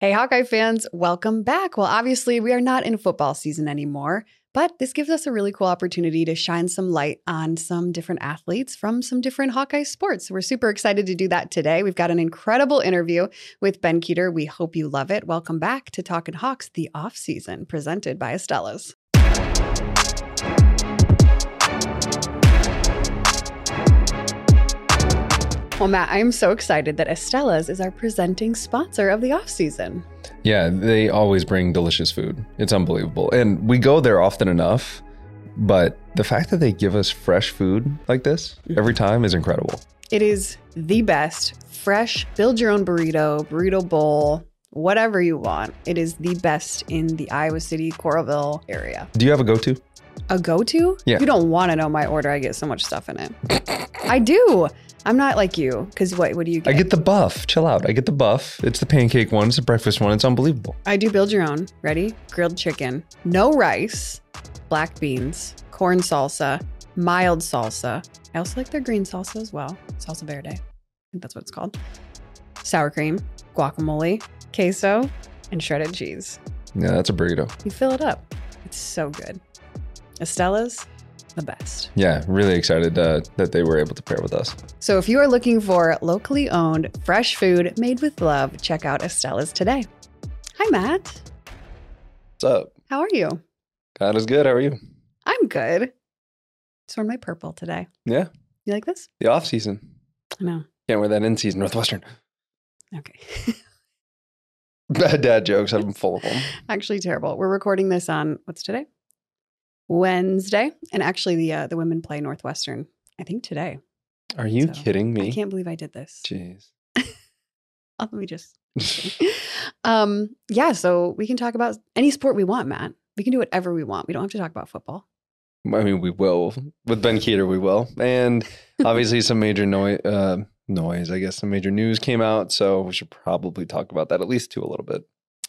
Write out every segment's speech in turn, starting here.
Hey, Hawkeye fans, welcome back. Well, obviously, we are not in football season anymore, but this gives us a really cool opportunity to shine some light on some different athletes from some different Hawkeye sports. We're super excited to do that today. We've got an incredible interview with Ben Kueter. We hope you love it. Welcome back to Talking Hawks, the off season, presented by Estella's. Well, Matt, I'm so excited that Estella's is our presenting sponsor of the off season. Yeah, they always bring delicious food. It's unbelievable. And we go there often enough, but the fact that they give us fresh food like this every time is incredible. It is the best, fresh, build your own burrito, burrito bowl, whatever you want. It is the best in the Iowa City, Coralville area. Do you have a go to? A go to? Yeah. You don't want to know my order. I get so much stuff in it. I do. I'm not like you because what, what do you get? I get the buff. Chill out. I get the buff. It's the pancake one, it's the breakfast one. It's unbelievable. I do build your own. Ready? Grilled chicken, no rice, black beans, corn salsa, mild salsa. I also like their green salsa as well. Salsa verde. I think that's what it's called. Sour cream, guacamole, queso, and shredded cheese. Yeah, that's a burrito. You fill it up. It's so good. Estella's, the best. Yeah, really excited uh, that they were able to pair with us. So if you are looking for locally owned, fresh food made with love, check out Estella's today. Hi, Matt. What's up? How are you? God is good. How are you? I'm good. Just wearing my purple today. Yeah, You like this? the off season. I know. Can't wear that in season. Northwestern. Okay. Bad dad jokes. I'm full of them. actually terrible. We're recording this on what's today? Wednesday. And actually the uh, the women play Northwestern, I think today. Are you So, kidding me? I can't believe I did this. Jeez. Let me just um yeah, so we can talk about any sport we want, Matt. We can do whatever we want. We don't have to talk about football. I mean, we will with Ben Kueter. We will, and obviously some major noise. Uh, noise, I guess. Some major news came out, so we should probably talk about that at least too a little bit.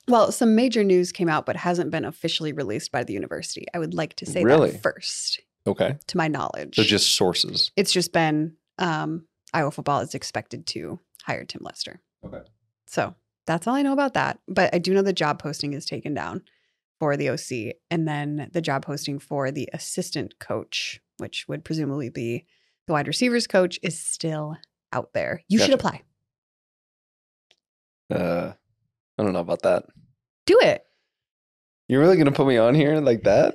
Well, some major news came out but hasn't been officially released by the university. I would like to say Really? that first, Okay, to my knowledge. so just sources. it's just been um, Iowa football is expected to hire Tim Lester. Okay. So that's all I know about that. But I do know the job posting is taken down for the OC, and then the job posting for the assistant coach, which would presumably be the wide receivers coach, is still out there. You should apply. Uh, I don't know about that. Do it. You're really gonna put me on here like that?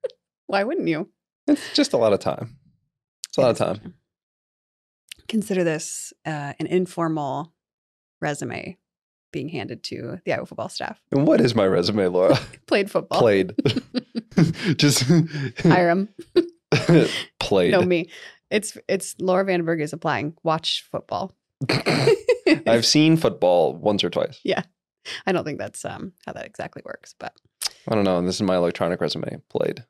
Why wouldn't you? it's just a lot of time. It's a lot of time. Consider this uh, an informal resume being handed to the Iowa football staff. And what is my resume, Laura? Played football. Played. just Hire him. played. No, me. It's it's Laura Vandenberg is applying. Watch football. I've seen football once or twice. I don't think that's um how that exactly works, but I don't know. And this is my electronic resume. Played.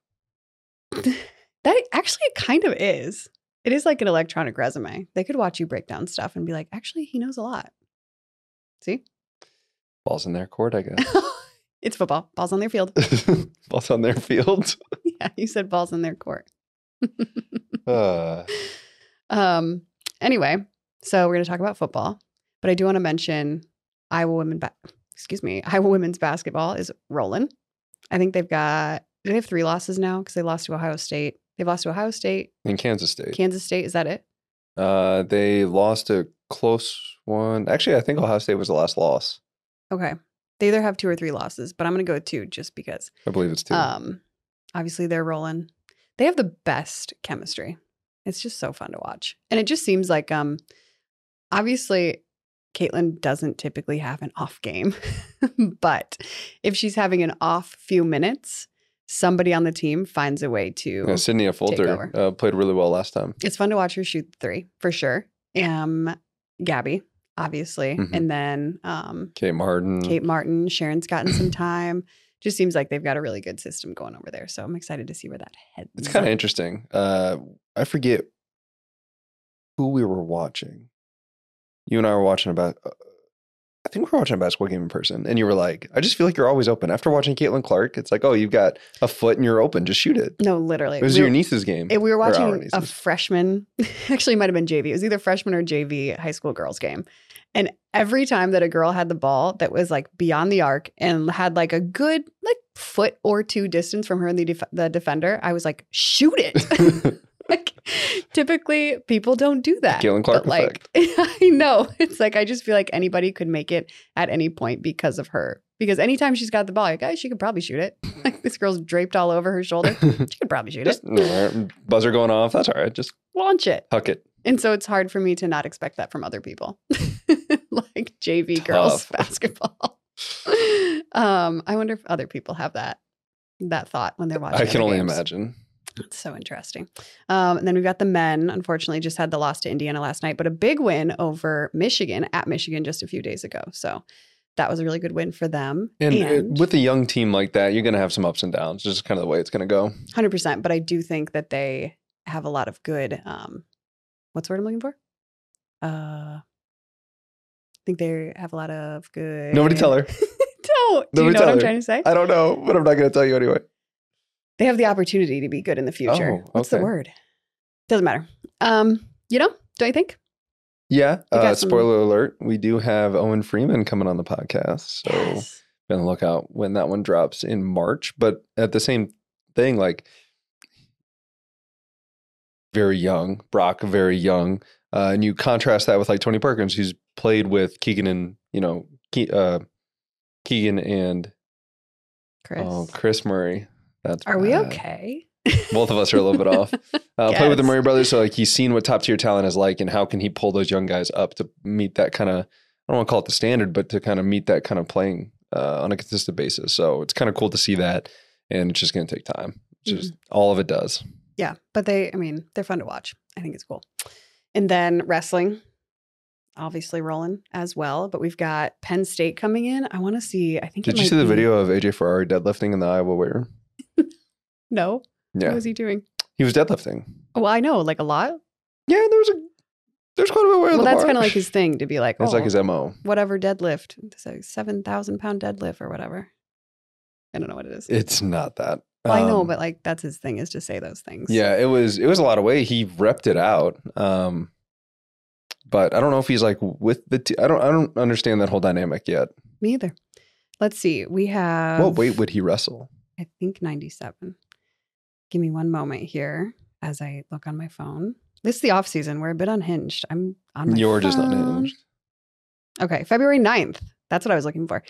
that actually it kind of is. It is like an electronic resume. They could watch you break down stuff and be like, actually, he knows a lot. See? Balls in their court, I guess. it's football. Balls on their field. Balls on their field. yeah, you said balls in their court. Uh, Um. Anyway, so we're going to talk about football, but I do want to mention Iowa women. Ba- excuse me, Iowa women's basketball is rolling. I think they've got. They have three losses now? Because they lost to Ohio State. They've lost to Ohio State, and Kansas State. Kansas State. Is that it? Uh, they lost a close one. Actually, I think Ohio State was the last loss. Okay. They either have two or three losses, but I'm going to go with two just because. I believe it's two. Um, obviously they're rolling. They have the best chemistry. It's just so fun to watch, and it just seems like um, obviously, Caitlin doesn't typically have an off game, but if she's having an off few minutes, somebody on the team finds a way to. yeah, Sydney Affolter uh, played really well last time. It's fun to watch her shoot three for sure. Um, Gabby, obviously, Mhm. and then um, Kate Martin. Kate Martin. Sharon's gotten some time. Just seems like they've got a really good system going over there. So I'm excited to see where that heads. It's kind of interesting. Uh, I forget who we were watching. You and I were watching about. Uh, I think we were watching a basketball game in person, and you were like, "I just feel like you're always open." After watching Caitlin Clark, it's like, "Oh, you've got a foot and you're open. Just shoot it." No, literally. It was We your were- niece's game. it- we were watching a freshman. Actually, it might have been JV. It was either freshman or JV high school girls game, And every time that a girl had the ball that was like beyond the arc and had like a good like foot or two distance from her and the, def- the defender, I was like, shoot it. like typically people don't do that. Caitlin Clark but like I know. It's like I just feel like anybody could make it at any point because of her. Because anytime she's got the ball, like, oh, she could probably shoot it. Like this girl's draped all over her shoulder. She could probably shoot just it. buzzer going off. That's all right. Just Launch it. huck it. And so it's hard for me to not expect that from other people. like JV girls basketball. um, I wonder if other people have that that thought when they're watching. I can only games. imagine. It's so interesting. Um, and then we've got the men. Unfortunately, just had the loss to Indiana last night, but a big win over Michigan at Michigan just a few days ago. So that was a really good win for them. And, uh, And with a young team like that, you're going to have some ups and downs. Just kind of the way it's going to go. hundred percent. But I do think that they have a lot of good. Um, what's the word I'm looking for? Uh, I think they have a lot of good. Nobody tell her. Don't. Do you know what I'm her. trying to say? I don't know, but I'm not going to tell you anyway. They have the opportunity to be good in the future. Oh, What's the word? Doesn't matter. Um, you know, don't you think? Yeah. Uh, spoiler alert: We do have Owen Freeman coming on the podcast, so Yes. be on the lookout when that one drops in March. But at the same thing, like very young, Brock, very young, uh, and you contrast that with like Tony Perkins, who's played with Keegan and you know Ke- uh, Keegan and Kris. oh Kris Murray. That's Are we okay? Both of us are a little bit off. Uh, play with the Murray brothers, so like he's seen what top tier talent is like, and how can he pull those young guys up to meet that kind of I don't want to call it the standard, but to kind of meet that kind of playing uh, on a consistent basis. So it's kind of cool to see that, and it's just going to take time. It's just Mm-hmm. all of it does. Yeah, but they, I mean, they're fun to watch. I think it's cool. And then wrestling, obviously rolling as well. But we've got Penn State coming in. I want to see. I think. it Did you see the be- video of AJ Ferrari deadlifting in the Iowa weight room? No. Yeah, What was he doing? he was deadlifting. Well, I know, like a lot. Yeah, there was a there's quite a bit of weight on Well, that's kind of like his thing to be like, It's oh, like his mo. whatever deadlift, it's a seven thousand pound deadlift or whatever. I don't know what it is. It's not that. well, I know, Um, but like that's his thing is to say those things. Yeah, it was it was a lot of weight. He repped it out. Um but I don't know if he's like with the t- I don't I don't understand that whole dynamic yet. me either. Let's see. We have what weight would he wrestle? I think 97. Give me one moment here as I look on my phone. This is the off season. We're a bit unhinged. I'm on my You're just phone. unhinged. Okay, February 9th. That's what I was looking for.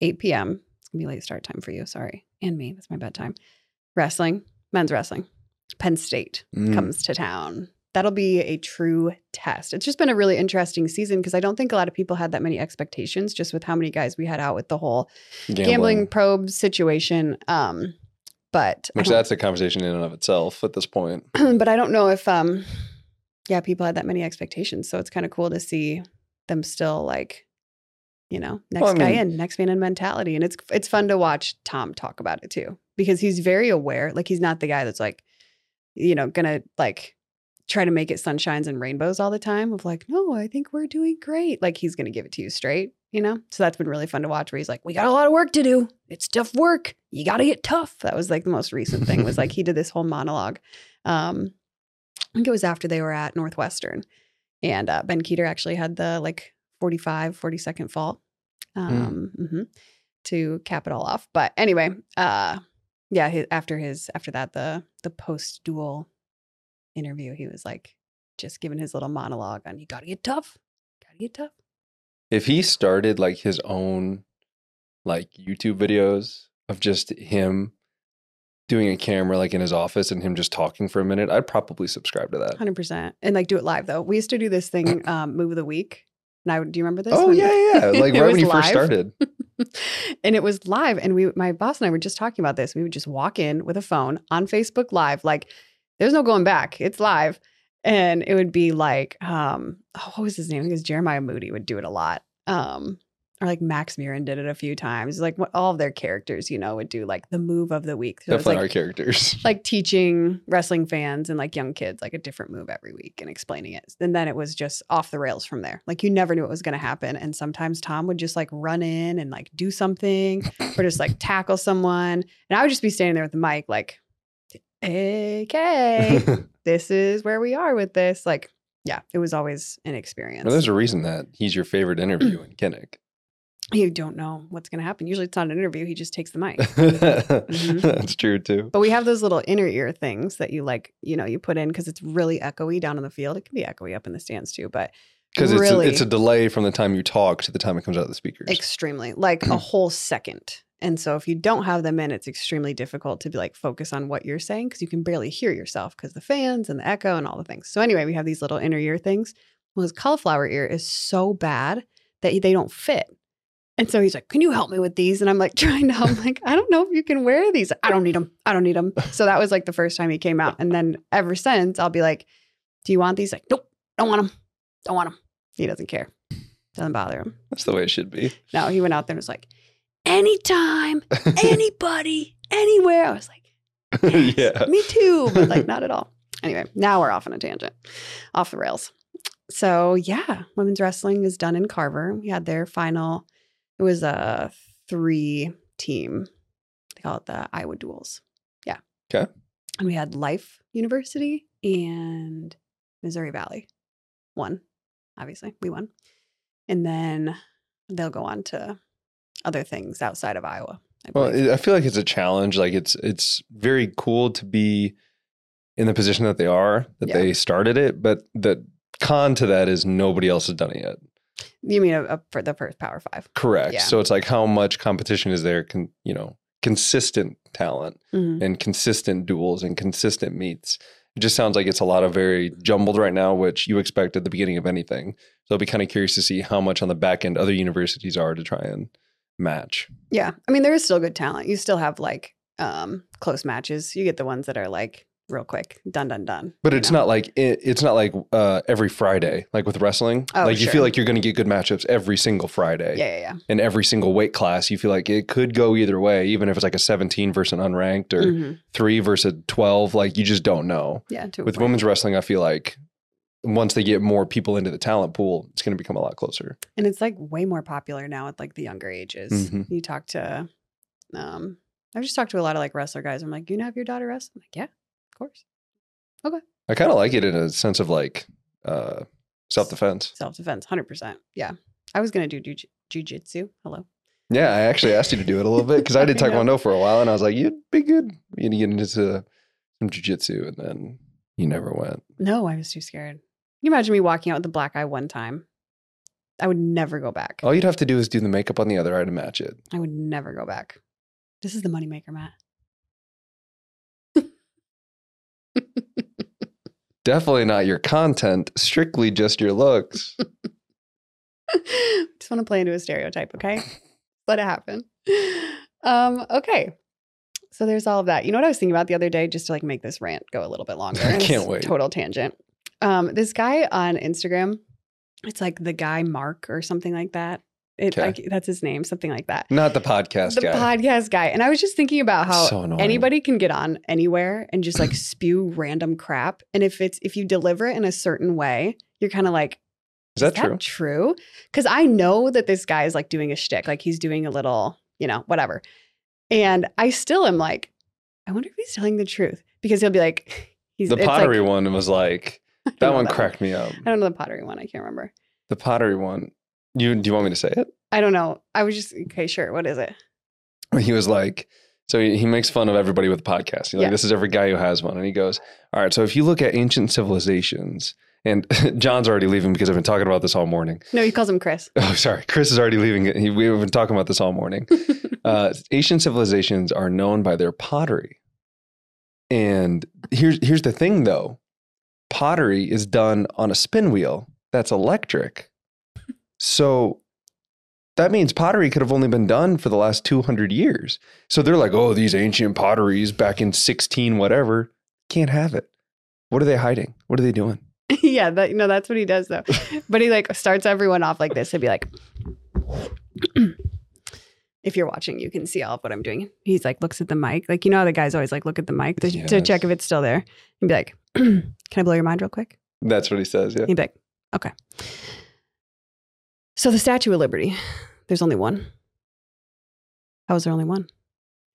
8 p.m. It's gonna be late start time for you. Sorry. And me. That's my bedtime. Wrestling, men's wrestling. Penn State Mm. comes to town. That'll be a true test. It's just been a really interesting season because I don't think a lot of people had that many expectations just with how many guys we had out with the whole gambling, probe situation. Um, but Which that's a conversation in and of itself at this point. but I don't know if um yeah, people had that many expectations. So it's kind of cool to see them still like, you know, next Well, I guy mean- in, next man in mentality. And it's it's fun to watch Tom talk about it too. Because he's very aware. Like he's not the guy that's like, you know, gonna like try to make it sunshines and rainbows all the time of like, no, I think we're doing great. Like he's gonna give it to you straight, you know? So that's been really fun to watch where he's like, we got a lot of work to do. It's tough work. You gotta get tough. That was like the most recent thing was like he did this whole monologue. Um, I think it was after they were at Northwestern. And uh, Ben Kueter actually had the like 45, 40 second fall um, mhm, to cap it all off. But anyway, uh, yeah, his, after his after that, the the post duel interview, he was like just giving his little monologue on you gotta get tough. Gotta get tough. If he started like his own like YouTube videos of just him doing a camera like in his office and him just talking for a minute, I'd probably subscribe to that. Hundred percent. And like do it live though. We used to do this thing, um, move of the week. Now do you remember this? Oh When- yeah, yeah. Like right when he first started. and it was live and we my boss and I were just talking about this. We would just walk in with a phone on Facebook live like there's no going back. It's live. And it would be like um oh, what was his name? I think it was Jeremiah Moody would do it a lot. Um or like Max Murin did it a few times. Like what all of their characters, you know, would do like the move of the week. So was Definitely like our characters. like teaching wrestling fans and like young kids like a different move every week and explaining it. And then it was just off the rails from there. Like you never knew what was going to happen. And sometimes Tom would just like run in and like do something or just like tackle someone. And I would just be standing there with the mic like, okay, this is where we are with this. Like yeah, it was always an experience. Well, there's a reason that he's your favorite interview in Kinnick. you don't know what's going to happen. Usually it's not an interview. He just takes the mic. Mm-hmm. That's true too. But we have those little inner ear things that you like, you know, you put in because it's really echoey down in the field. It can be echoey up in the stands too, but Because it's, really a, it's a delay from the time you talk to the time it comes out of the speakers. extremely like a whole second. And so if you don't have them in, it's extremely difficult to be like focus on what you're saying because you can barely hear yourself because the fans and the echo and all the things. So anyway, we have these little inner ear things. Well, his cauliflower ear is so bad that they don't fit. And so he's like, "Can you help me with these?" And I'm like, trying to. I'm like, "I don't know if you can wear these. I don't need them. I don't need them." So that was like the first time he came out, and then ever since, I'll be like, "Do you want these?" Like, "Nope, don't want them. Don't want them." He doesn't care. Doesn't bother him. That's the way it should be. No, he went out there and was like, anytime, anybody, anywhere. I was like, "Yes, yeah. me too, but like not at all. Anyway, now we're off on a tangent, off the rails. So yeah, women's wrestling is done in Carver. We had their final. It was a three team. They call it the Iowa Duels. Yeah. Okay. And we had Life University and Missouri Valley. Won, obviously. We won. And then they'll go on to other things outside of Iowa. I Well, I feel like it's a challenge. Like it's it's very cool to be in the position that they are, that Yeah. they started it. But the con to that is nobody else has done it yet. you mean a, a, for the first Power Five? Correct. Yeah. So it's like how much competition is there? can you know, consistent talent Mhm. and consistent duels and consistent meets. It just sounds like it's a lot of very jumbled right now, which you expect at the beginning of anything. So I'll be kind of curious to see how much on the back end other universities are to try and match. Yeah. I mean, there is still good talent. You still have like um close matches. You get the ones that are like real quick, done, done, done. But it's know? not like it, it's not like uh, every Friday, like with wrestling. Oh, like you feel like you're going to get good matchups every single Friday. Yeah, yeah, yeah. In every single weight class, you feel like it could go either way, even if it's like a 17 versus an unranked or Mhm. three versus a 12. Like you just don't know. Yeah. With women's wrestling, I feel like once they get more people into the talent pool, it's going to become a lot closer. and it's like way more popular now at like the younger ages. Mhm. You talk to, um, I've just talked to a lot of like wrestler guys. I'm like, you know, have your daughter wrestle? I'm like, yeah, of course. Okay. I kind of like it in a sense of like uh, self defense. Self defense, hundred percent. Yeah. I was gonna do jiu- jujitsu. Hello. Yeah, I actually asked you to do it a little bit because I did taekwondo for a while, and I was like, you'd be good. You get into some jujitsu, and then you never went. No, I was too scared. Can you imagine me walking out with a black eye one time? I would never go back. All you'd have to do is do the makeup on the other eye to match it. I would never go back. This is the moneymaker, Matt. Definitely not your content, strictly just your looks. Just want to play into a stereotype, okay? Let it happen. Um, okay. So there's all of that. You know what I was thinking about the other day, just to like make this rant go a little bit longer. I can't wait. Total tangent. Um, this guy on Instagram, it's like the guy Mark or something like that. It Okay. like that's his name, something like that. Not the podcast the guy. podcast guy. And I was just thinking about how So anybody can get on anywhere and just like spew random crap. And if it's if you deliver it in a certain way, you're kind of like, Is that true? true? Because I know that this guy is like doing a shtick, like he's doing a little, you know, whatever. And I still am like, I wonder if he's telling the truth because he'll be like, he's The it's like- pottery one was like I don't that know one cracked me up. I don't know the pottery one. I can't remember. The pottery one. You do you want me to say it? I don't know. I was just okay. Sure. What is it? he was like, so he, he makes fun of everybody with a podcast. He's like, Yeah. this is every guy who has one. And he goes, all right, so if you look at ancient civilizations, and John's already leaving because I've been talking about this all morning. No, he calls him Chris. Oh, sorry. Chris is already leaving. He, we've been talking about this all morning. Uh, ancient civilizations are known by their pottery. And here's, here's the thing, though pottery is done on a spin wheel that's electric. So that means pottery could have only been done for the last 200 years. So they're like, oh, these ancient potteries back in 16, whatever, can't have it. What are they hiding? What are they doing? yeah, that, no, that's what he does though. But he like starts everyone off like this. He'd be like, if you're watching, you can see all of what I'm doing. He's like, looks at the mic. Like, you know how the guys always like look at the mic to, to check if it's still there. He'd be like, can I blow your mind real quick? That's what he says. Yeah. He'd be like, okay. So the Statue of Liberty, there's only one. How is there only one?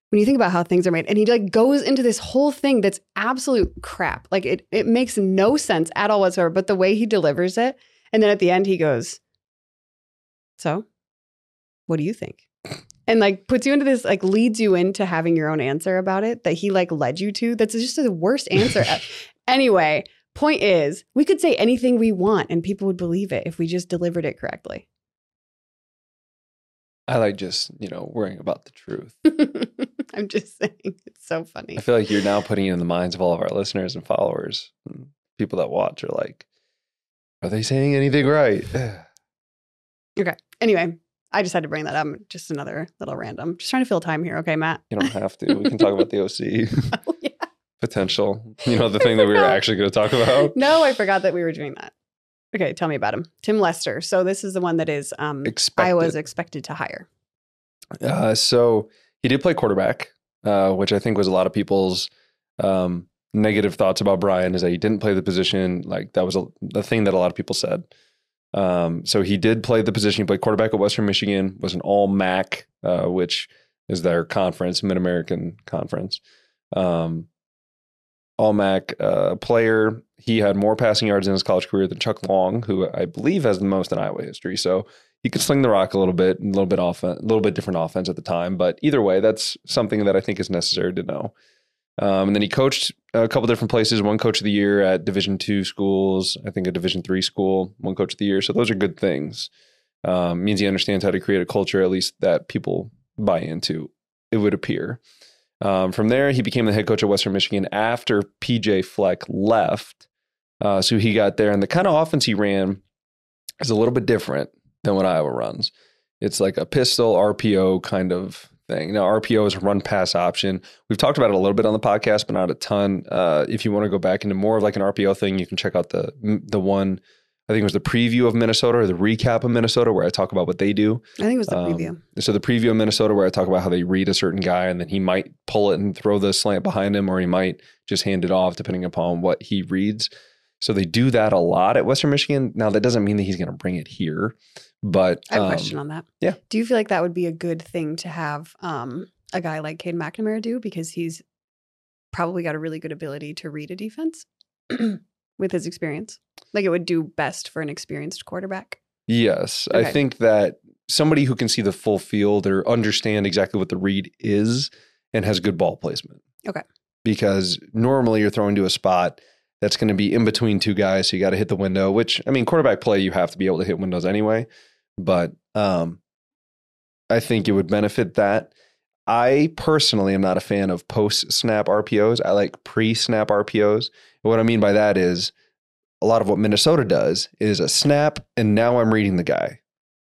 when you think about how things are made. And he like goes into this whole thing that's absolute crap. Like it it makes no sense at all whatsoever. But the way he delivers it, and then at the end he goes, So, what do you think? And like puts you into this, like leads you into having your own answer about it that he like led you to. That's just the worst answer. anyway, point is, we could say anything we want and people would believe it if we just delivered it correctly. I like just, you know, worrying about the truth. I'm just saying, it's so funny. I feel like you're now putting it in the minds of all of our listeners and followers. And people that watch are like, are they saying anything right? okay. Anyway, I just had to bring that up. Just another little random. Just trying to fill time here. Okay, Matt. You don't have to. We can talk about the OC oh, yeah. potential. You know, the thing that we were actually going to talk about. No, I forgot that we were doing that. Okay, tell me about him. Tim Lester. So this is the one that is um, expected. Iowa's expected to hire. Uh, so he did play quarterback, uh, which I think was a lot of people's um, negative thoughts about Brian is that he didn't play the position. Like that was a, the thing that a lot of people said. Um, so he did play the position. He played quarterback at Western Michigan. Was an All MAC, uh, which is their conference, Mid American Conference. Um, all MAC uh, player. He had more passing yards in his college career than Chuck Long, who I believe has the most in Iowa history. So he could sling the rock a little bit, a little bit off, a little bit different offense at the time. But either way, that's something that I think is necessary to know. Um, and then he coached a couple different places. One coach of the year at Division two schools, I think a Division three school. One coach of the year. So those are good things. Um, means he understands how to create a culture, at least that people buy into. It would appear. Um, from there, he became the head coach at Western Michigan after PJ Fleck left. Uh, so he got there, and the kind of offense he ran is a little bit different than what Iowa runs. It's like a pistol RPO kind of thing. Now, RPO is a run pass option. We've talked about it a little bit on the podcast, but not a ton. Uh, if you want to go back into more of like an RPO thing, you can check out the the one I think it was the preview of Minnesota or the recap of Minnesota where I talk about what they do. I think it was the um, preview. So the preview of Minnesota where I talk about how they read a certain guy and then he might pull it and throw the slant behind him or he might just hand it off depending upon what he reads. So they do that a lot at Western Michigan. Now that doesn't mean that he's going to bring it here, but I have um, a question on that. Yeah. Do you feel like that would be a good thing to have um, a guy like Cade McNamara do because he's probably got a really good ability to read a defense? with his experience? Like it would do best for an experienced quarterback? Yes. Okay. I think that somebody who can see the full field or understand exactly what the read is and has good ball placement. Okay. Because normally you're throwing to a spot that's going to be in between two guys. So you got to hit the window, which I mean, quarterback play, you have to be able to hit windows anyway. But um, I think it would benefit that. I personally am not a fan of post snap RPOs. I like pre snap RPOs. And what I mean by that is a lot of what Minnesota does is a snap, and now I'm reading the guy.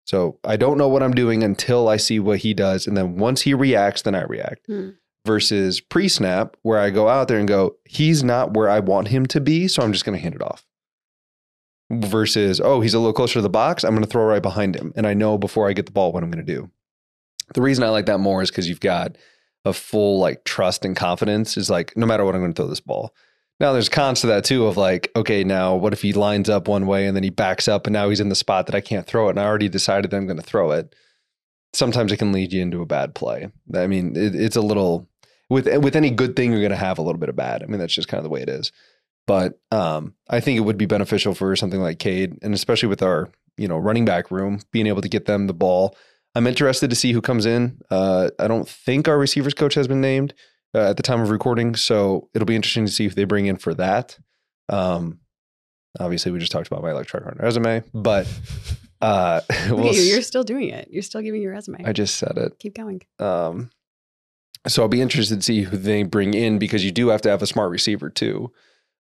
So I don't know what I'm doing until I see what he does. And then once he reacts, then I react. Hmm. Versus pre snap, where I go out there and go, he's not where I want him to be. So I'm just going to hand it off. Versus, oh, he's a little closer to the box. I'm going to throw right behind him. And I know before I get the ball what I'm going to do. The reason I like that more is because you've got a full like trust and confidence is like, no matter what, I'm going to throw this ball. Now there's cons to that too of like, okay, now what if he lines up one way and then he backs up and now he's in the spot that I can't throw it and I already decided that I'm going to throw it. Sometimes it can lead you into a bad play. I mean, it, it's a little with with any good thing you're going to have a little bit of bad. I mean, that's just kind of the way it is. But um, I think it would be beneficial for something like Cade, and especially with our you know running back room, being able to get them the ball. I'm interested to see who comes in. Uh, I don't think our receivers coach has been named uh, at the time of recording. So it'll be interesting to see if they bring in for that. Um, obviously, we just talked about my electronic on resume, but uh, we'll you, are still doing it. You're still giving your resume. I just said it. Keep going. Um, so I'll be interested to see who they bring in because you do have to have a smart receiver too,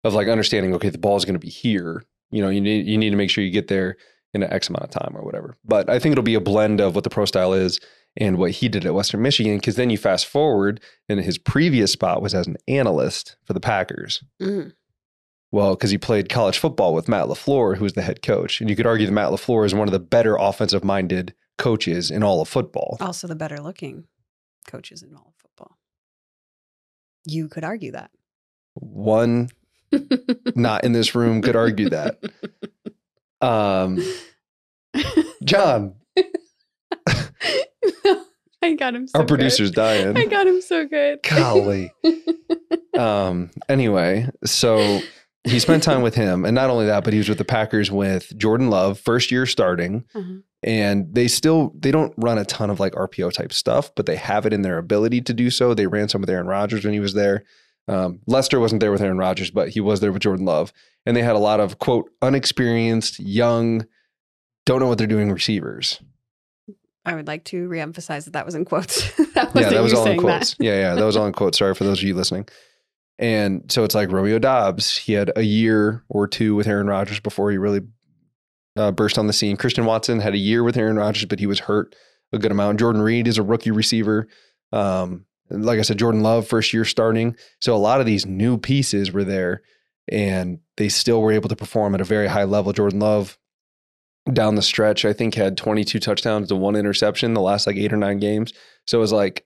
of like understanding. Okay, the ball is going to be here. You know, you need you need to make sure you get there in an X amount of time or whatever. But I think it'll be a blend of what the pro style is and what he did at Western Michigan. Because then you fast forward, and his previous spot was as an analyst for the Packers. Mm. Well, because he played college football with Matt LaFleur, who was the head coach. And you could argue that Matt LaFleur is one of the better offensive minded coaches in all of football. Also, the better looking coaches in all of football. You could argue that. One not in this room could argue that. Um, John, I got him so Our good. producer's dying. I got him so good. Golly. um. Anyway, so he spent time with him, and not only that, but he was with the Packers with Jordan Love, first year starting, Uh-huh. and they still they don't run a ton of like RPO type stuff, but they have it in their ability to do so. They ran some with Aaron Rodgers when he was there. Um, Lester wasn't there with Aaron Rodgers, but he was there with Jordan Love, and they had a lot of quote unexperienced, young, don't know what they're doing receivers. I would like to reemphasize that that was in quotes. that yeah, that was all in saying quotes. that. Yeah, yeah, that was all in quotes. Sorry for those of you listening. And so it's like Romeo Doubs. He had a year or two with Aaron Rodgers before he really uh, burst on the scene. Christian Watson had a year with Aaron Rodgers, but he was hurt a good amount. Jayden Reed is a rookie receiver. Um, like I said, Jordan Love first year starting. So a lot of these new pieces were there, and they still were able to perform at a very high level. Jordan Love down the stretch, I think had 22 touchdowns to one interception the last like eight or nine games. So it was like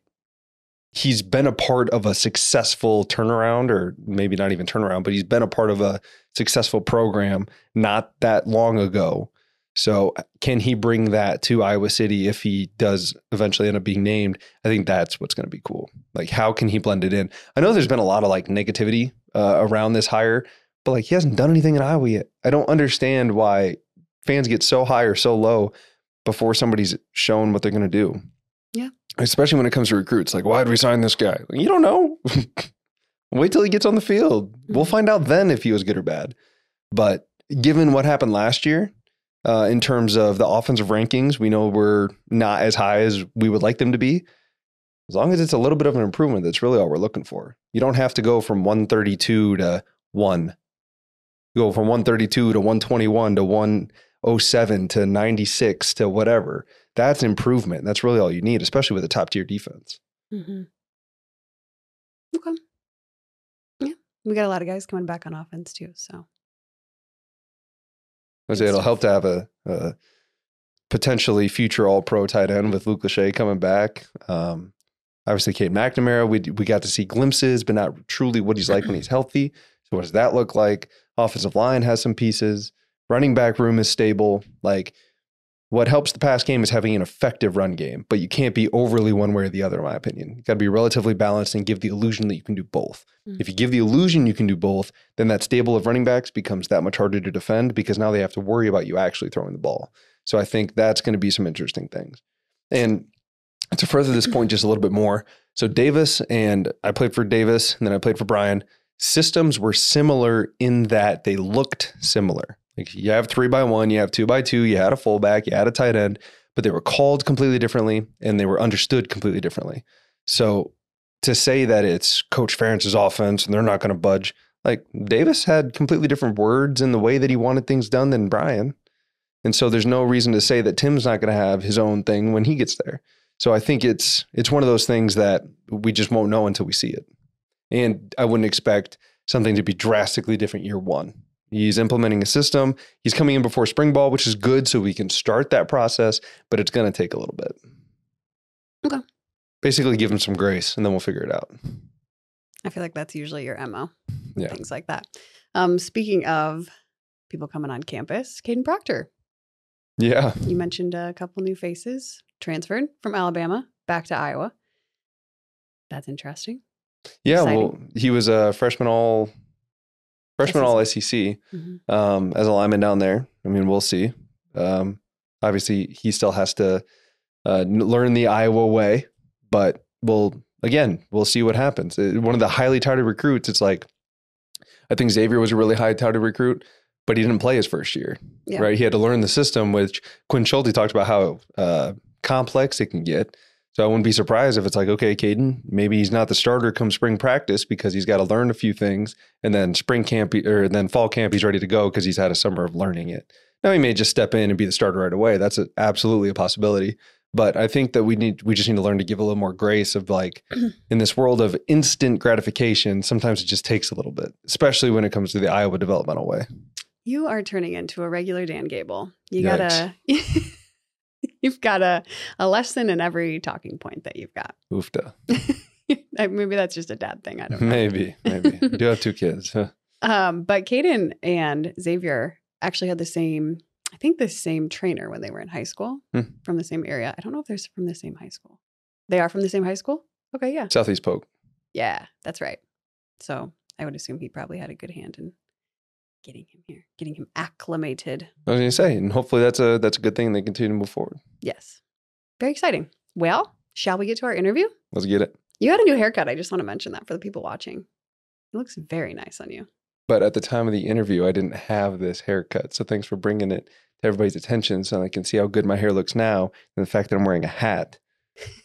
he's been a part of a successful turnaround, or maybe not even turnaround, but he's been a part of a successful program not that long ago. So can he bring that to Iowa City if he does eventually end up being named? I think that's what's going to be cool. Like how can he blend it in? I know there's been a lot of like negativity uh, around this hire, but like he hasn't done anything in Iowa yet. I don't understand why fans get so high or so low before somebody's shown what they're going to do. Yeah. Especially when it comes to recruits. Like, why did we sign this guy? Like, you don't know. Wait till he gets on the field. We'll Mhm. find out then if he was good or bad. But given what happened last year, uh, in terms of the offensive rankings, we know we're not as high as we would like them to be. As long as it's a little bit of an improvement, that's really all we're looking for. You don't have to go from 132 to 1. Go from 132 to 121 to 107 to 96 to whatever. That's improvement. That's really all you need, especially with a top tier defense. Mm-hmm. Okay. Yeah. We got a lot of guys coming back on offense too. So I say it'll help to have a, a potentially future All Pro tight end with Luke Lachey coming back. Um, obviously, Cade McNamara, we we got to see glimpses, but not truly what he's like when he's healthy. So, what does that look like? Offensive line has some pieces. Running back room is stable. Like, what helps the pass game is having an effective run game, but you can't be overly one way or the other, in my opinion. You got to be relatively balanced and give the illusion that you can do both. Mhm. If you give the illusion you can do both, then that stable of running backs becomes that much harder to defend because now they have to worry about you actually throwing the ball. So I think that's going to be some interesting things. And to further this point just a little bit more, so Davis and I played for Davis and then I played for Brian. Systems were similar in that they looked similar. Like you have three by one, you have two by two, you had a fullback, you had a tight end, but they were called completely differently and they were understood completely differently. So to say that it's Coach Ferentz's offense and they're not going to budge, like Davis had completely different words in the way that he wanted things done than Brian. And so there's no reason to say that Tim's not going to have his own thing when he gets there. So I think it's it's one of those things that we just won't know until we see it. And I wouldn't expect something to be drastically different year one. He's implementing a system. He's coming in before spring ball, which is good so we can start that process, but it's going to take a little bit. Okay. Basically give him some grace and then we'll figure it out. I feel like that's usually your MO. Yeah. Things like that. Um, speaking of people coming on campus, Kadyn Proctor. Yeah. You mentioned a couple new faces transferred from Alabama back to Iowa. That's interesting. Yeah, Exciting. well, he was a freshman all freshman all SEC Mhm. um, as a lineman down there. I mean, we'll see. Um, obviously, he still has to uh, learn the Iowa way, but we'll again we'll see what happens. Uh, One of the highly touted recruits. It's like I think Xavier was a really high touted recruit, but he didn't play his first year. Yeah. Right, he had to learn the system. Which Quinn Schulte talked about how uh, complex it can get. So I wouldn't be surprised if it's like, okay, Kadyn, maybe he's not the starter come spring practice because he's got to learn a few things, and then spring camp or then fall camp he's ready to go because he's had a summer of learning it. Now he may just step in and be the starter right away. That's a, absolutely a possibility. But I think that we need we just need to learn to give a little more grace of like in this world of instant gratification. Sometimes it just takes a little bit, especially when it comes to the Iowa developmental way. You are turning into a regular Dan Gable. You Yikes. gotta you've got a, a lesson in every talking point that you've got. Oofta. Maybe that's just a dad thing. I don't know. Maybe, maybe. I do have two kids. Huh. Um, but Kadyn and Xavier actually had the same, I think the same trainer when they were in high school Hmm. from the same area. I don't know if they're from the same high school. They are from the same high school? Okay, yeah. Southeast Polk. Yeah, that's right. So I would assume he probably had a good hand in getting him here, getting him acclimated. I was gonna say, and hopefully that's a that's a good thing. and They continue to move forward. Yes. Very exciting. Well, shall we get to our interview? Let's get it. You had a new haircut. I just want to mention that for the people watching. It looks very nice on you. But at the time of the interview, I didn't have this haircut. So thanks for bringing it to everybody's attention so I can see how good my hair looks now and the fact that I'm wearing a hat.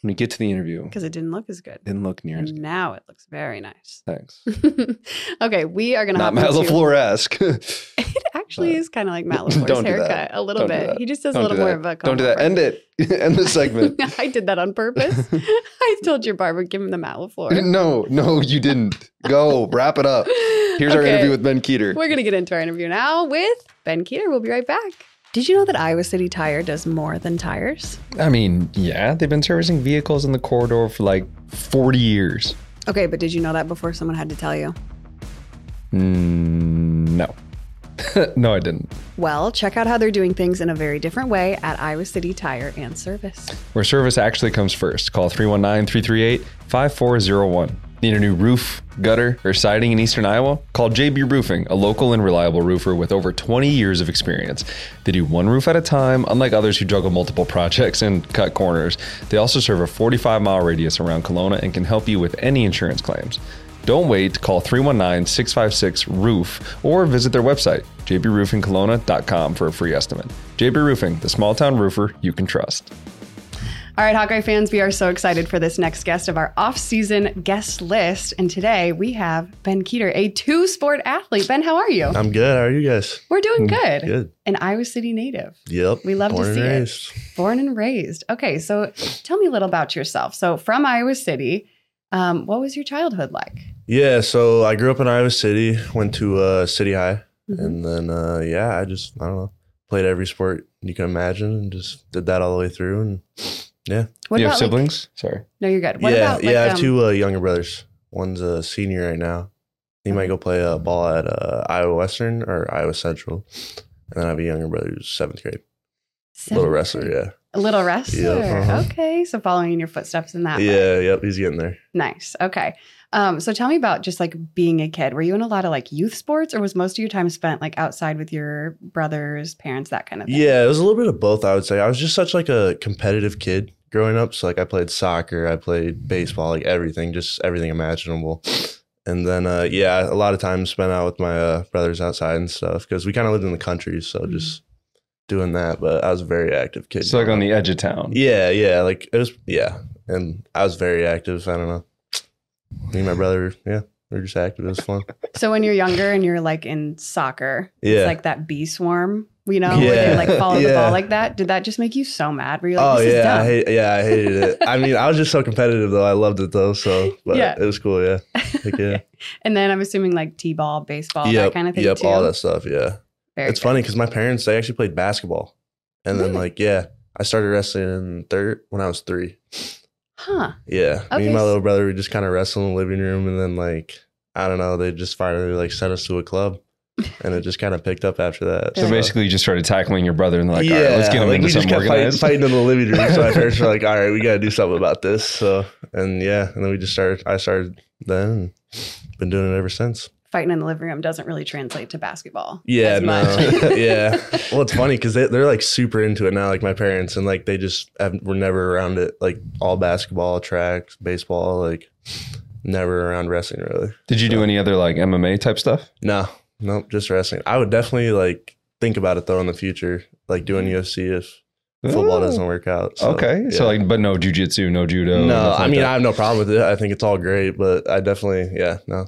When we get to the interview, Because it didn't look as good. didn't look near as good. now it looks very nice. Thanks. okay, we are going to Not Matt LaFleur esque. It actually Uh, is kind of like Matt LaFleur's haircut a little Don't bit. He just does Don't a little do more of a Don't do that. End it. End the segment. I did that on purpose. I told your barber give him the Matt LaFleur. no, no, you didn't. Go wrap it up. Here's our interview with Ben Kueter. We're going to get into our interview now with Ben Kueter. We'll be right back. Did you know that Iowa City Tire does more than tires? I mean, yeah, they've been servicing vehicles in the corridor for like 40 years. Okay, but did you know that before someone had to tell you? Mm, no. no, I didn't. Well, check out how they're doing things in a very different way at Iowa City Tire and Service. Where service actually comes first. Call 319 338 5401. Need a new roof, gutter, or siding in eastern Iowa? Call JB Roofing, a local and reliable roofer with over 20 years of experience. They do one roof at a time, unlike others who juggle multiple projects and cut corners. They also serve a 45 mile radius around Kalona and can help you with any insurance claims. Don't wait. Call 319 656 ROOF or visit their website, jbroofingkalona.com, for a free estimate. JB Roofing, the small town roofer you can trust. All right, Hawkeye fans, we are so excited for this next guest of our off-season guest list. And today we have Ben Kueter, a two-sport athlete. Ben, how are you? I'm good. How are you guys? We're doing good. Good. An Iowa City native, Yep. We love to Born and see it. born and raised. Okay, so tell me a little about yourself. So from Iowa City, um, what was your childhood like? Yeah. So I grew up in Iowa City. Went to uh, City High, Mhm. and then uh, yeah, I just I don't know played every sport you can imagine, and just did that all the way through. And yeah, What you have about, like- siblings? Sorry. no, you're good. What yeah, about like yeah. I have um, two uh, younger brothers. One's a senior right now. He might go play uh, ball at uh, Iowa Western or Iowa Central, and then I have a younger brother who's seventh grade, little wrestler. grade? Yeah, A little wrestler. uh-huh. Okay, so following in your footsteps in that. way. yeah, yep. He's getting there. Nice. Okay. Um, so tell me about just like being a kid. Were you in a lot of like youth sports, or was most of your time spent like outside with your brothers, parents, that kind of thing? Yeah, it was a little bit of both. I would say I was just such like a competitive kid growing up. So like I played soccer, I played baseball, like everything, just everything imaginable. And then uh, yeah, a lot of time spent out with my uh, brothers outside and stuff because we kind of lived in the country, so Mhm. just doing that. But I was a very active kid. So like on the edge of town. yeah, yeah, like it was yeah, and I was very active. I don't know, me and my brother, yeah, we were just active. It was fun. So when you're younger and you're like in soccer, Yeah. it's like that bee swarm, you know, where they like follow the ball like that. Did that just make you so mad? Were you like, oh this is yeah, I hate, yeah, I hated it. I mean, I was just so competitive though. I loved it though. So, but Yeah. it was cool. Yeah, Heck yeah, and then I'm assuming like t-ball, baseball, that kind of thing yep, too. all that stuff. Yeah, Very it's good. funny because my parents they actually played basketball, and then like yeah, I started wrestling in third when I was three. Huh. Yeah, me and my little brother we just kind of wrestled in the living room, and then like I don't know, they just finally like sent us to a club, and it just kind of picked up after that. So basically, you just started tackling your brother and like, all right, let's get him like, into we just something kept fighting, organized. fighting in the living room. So my parents were like, "All right, we got to do something about this." So and yeah, and then we just started. I started then, and been doing it ever since. Fighting in the living room doesn't really translate to basketball. Yeah, as no, much. yeah. Well, it's funny because they, they're like super into it now, like my parents, and like they just have, were never around it, like all basketball, track, baseball, like never around wrestling really. Did you do any other like MMA type stuff? No, nope, just wrestling. I would definitely like think about it though in the future, like doing mm. UFC if football Ooh. doesn't work out. So, okay, so like, but no jujitsu, no judo. no, I mean that? I have no problem with it. I think it's all great, but I definitely, yeah, no,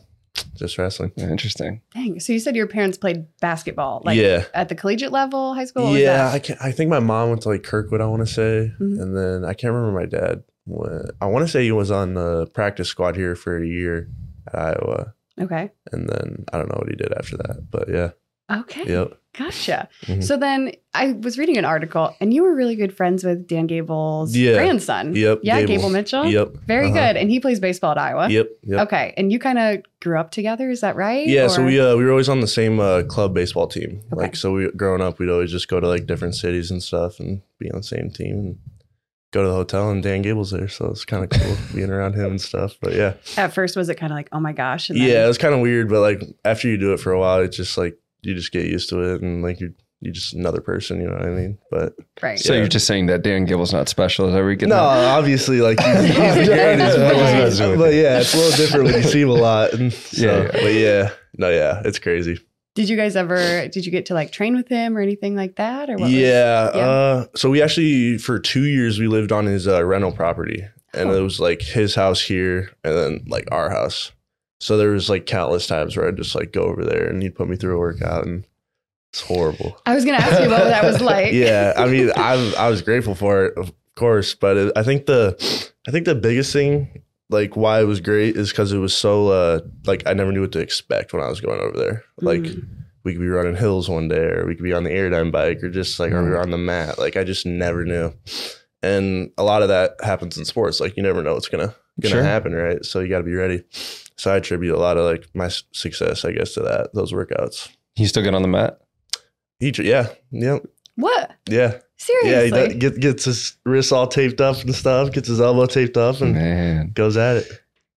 just wrestling. Yeah, interesting. Dang. So you said your parents played basketball, like yeah, at the collegiate level, high school? What was yeah. that? I can I think my mom went to like Kirkwood. I want to say, Mhm. and then I can't remember my dad. Went, I want to say he was on the practice squad here for a year at Iowa, Okay. and then I don't know what he did after that. But yeah, Okay. yep, Gotcha. Mhm. So then I was reading an article and you were really good friends with Dan Gable's Yeah. grandson. Yep, Yeah, Gable, Gable. Mitchell. yep, Very uh-huh. good. And he plays baseball at Iowa. yep, yep. Okay. And you kind of grew up together, is that right? Yeah, so we uh, we were always on the same uh, club baseball team. Okay. Like so, we growing up, we'd always just go to like different cities and stuff and be on the same team. And go to the hotel and Dan Gable's there, so it's kind of cool being around him and stuff. But yeah, At first, was it kind of like, oh my gosh? And then- yeah, it was kind of weird, but like after you do it for a while, it's just like you just get used to it, and like you're you're just another person, you know what I mean? But right. So Yeah. you're just saying that Dan Gable's not special? Is that where you get no, that? obviously, like he's, he's the greatest, That's what I was but, but yeah, it's a little different when you see him a lot, and so, Yeah, yeah. but yeah, no, yeah, it's crazy. Did you guys ever? Did you get to like train with him or anything like that? Or what? was- yeah, yeah. Uh, so we actually for two years we lived on his uh, rental property, and Oh. it was like his house here, and then like our house. So there was like countless times where I'd just like go over there, and he'd put me through a workout, and it's horrible. I was gonna ask you about what that was like. yeah, I mean, I I was grateful for it, of course, but it, I think the I think the biggest thing, like why it was great, is because it was so uh like I never knew what to expect when I was going over there. Like Mm. we could be running hills one day, or we could be on the airdyne bike, or just like or we were on the mat. Like I just never knew, and a lot of that happens in sports. Like you never know what's gonna gonna Sure. happen, happen, right? So you got to be ready. So I attribute a lot of like my success, I guess, to that those workouts. You still get on the mat? He, yeah, yeah, What? yeah. Seriously? Yeah, he does, get, gets his wrists all taped up and stuff, gets his elbow taped up and Man. goes at it.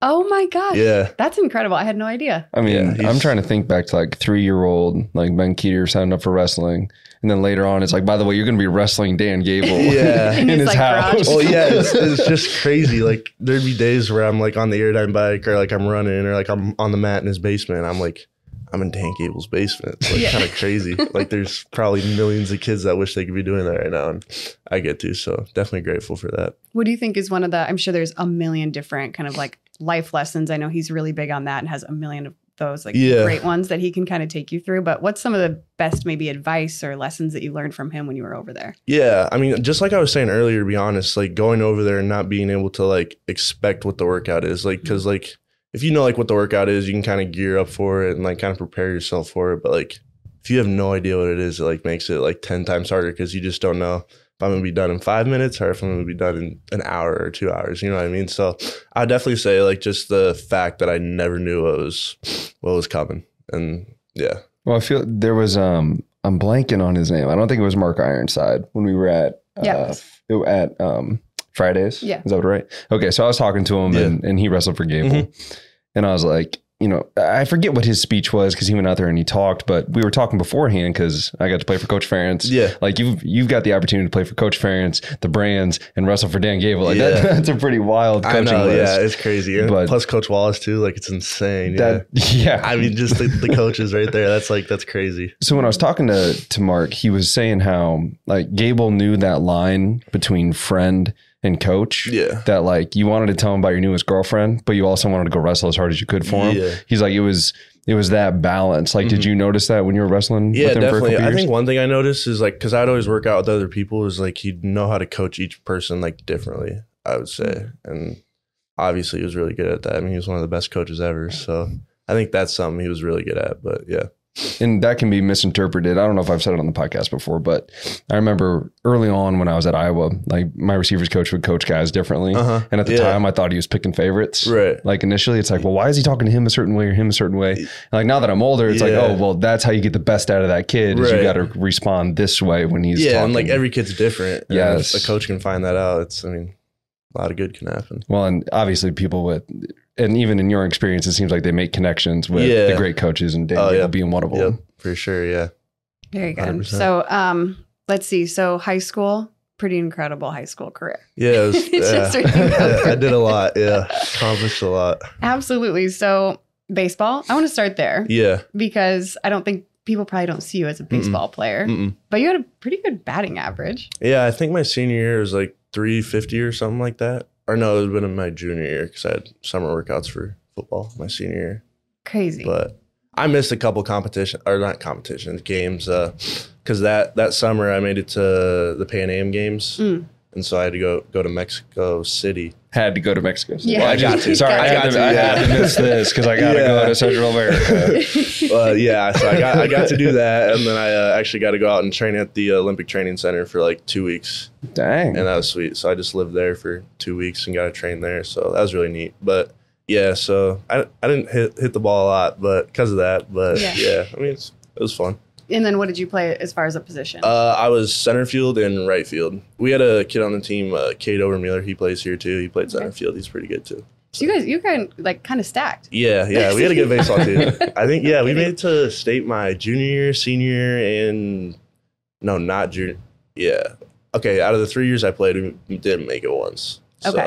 Oh my gosh. Yeah. That's incredible. I had no idea. I mean, Yeah, I'm trying to think back to like three year old, like Ben Kueter signed up for wrestling. And then later on, it's like, by the way, you're going to be wrestling Dan Gable Yeah. in, In his, his like, house. garage. Well, yeah, it's, it's just crazy. Like there'd be days where I'm like on the airdyne bike or like I'm running or like I'm on the mat in his basement. I'm like, I'm in Dan Gable's basement. It's like Yeah. kind of crazy. like there's probably millions of kids that wish they could be doing that right now. And I get to. So definitely grateful for that. What do you think is one of the? I'm sure there's a million different kind of like life lessons. I know he's really big on that and has a million of those like Yeah. great ones that he can kind of take you through. But what's some of the best maybe advice or lessons that you learned from him when you were over there? Yeah, I mean, just like I was saying earlier, to be honest, like going over there and not being able to like expect what the workout is, like, mm-hmm. because like if you know like what the workout is, you can kind of gear up for it and like kind of prepare yourself for it. But like if you have no idea what it is, it like makes it like ten times harder because you just don't know if I'm gonna be done in five minutes or if I'm gonna be done in an hour or two hours. You know what I mean? So I definitely say like just the fact that I never knew what was what was coming, and yeah, Well, I feel there was um I'm blanking on his name. I don't think it was Mark Ironside when we were at uh, Yeah. it- at um Fridays. Yeah. Is that right? Okay, so I was talking to him Yeah. and, and he wrestled for Gable. Mhm. And I was like, you know, I forget what his speech was because he went out there and he talked, but we were talking beforehand because I got to play for Coach Ferentz. yeah. Like you've you've got the opportunity to play for Coach Ferentz, the brands, and wrestle for Dan Gable. Like Yeah. that, that's a pretty wild I coaching know, list. yeah, it's crazy. But- plus Coach Wallace too, like it's insane. Yeah. That yeah. I mean, just the, the coaches right there. That's like that's crazy. So when I was talking to to Mark, he was saying how like Gable knew that line between friend and coach. Yeah. That like you wanted to tell him about your newest girlfriend, but you also wanted to go wrestle as hard as you could for him. Yeah. He's like it was it was that balance. Like, did Mhm. you notice that when you were wrestling? Yeah, with him definitely. For a couple I think one thing I noticed is like because I'd always work out with other people is like he'd know how to coach each person like differently. I would say, and obviously he was really good at that. I mean, he was one of the best coaches ever. So I think that's something he was really good at. But yeah, and that can be misinterpreted. I don't know if I've said it on the podcast before, but I remember early on when I was at Iowa, like my receivers coach would coach guys differently. uh-huh. And at the Yeah. time, I thought he was picking favorites. right. Like initially, it's like, well, why is he talking to him a certain way or him a certain way? And like now that I'm older, it's like, oh, well, that's how you get the best out of that kid. Is you got to respond this way when he's yeah, talking. and like every kid's different. If a coach can find that out. It's I mean, a lot of good can happen. well, and obviously people with, and even in your experience, it seems like they make connections with Yeah. the great coaches and Dan Oh, yeah. being one of them. Yep, for sure. Yeah. Very good. 100%. So, um, let's see. So, high school, pretty incredible high school career. Yeah, it was, It's yeah. I did a lot. Yeah, accomplished a lot. Absolutely. So, baseball. I want to start there Yeah. because I don't think people probably don't see you as a baseball player, Mm-mm. but you had a pretty good batting average. Yeah, I think my senior year was like 350 or something like that. Or no, it would have been in my junior year because I had summer workouts for football my senior year. Crazy. But I missed a couple competition or not competitions games because that that summer I made it to the Pan Am games, Mm. And so I had to go go to Mexico City. Had to go to Mexico. City. Yeah. Well, I I got to. Sorry, I, I had, got to, to, I had to miss this because I got to Yeah. go to Central America. Uh, yeah, so I got I got to do that, and then I uh, actually got to go out and train at the Olympic Training Center for like two weeks. Dang. and that was sweet. So I just lived there for two weeks and got to train there. So that was really neat. But yeah, so I, I didn't hit hit the ball a lot, but because of that. But Yeah. yeah, I mean it's, it was fun. And then what did you play as far as a position? Uh, I was center field and right field. We had a kid on the team, uh, Kate Overmuller. He plays here too. He played center field. He's pretty good too. so you guys, you kind like kind of stacked. Yeah, yeah, we had a good baseball team. I think yeah, we made it to state my junior year, senior, and no, not junior. Yeah, okay. Out of the three years I played, we didn't make it once. So, Okay.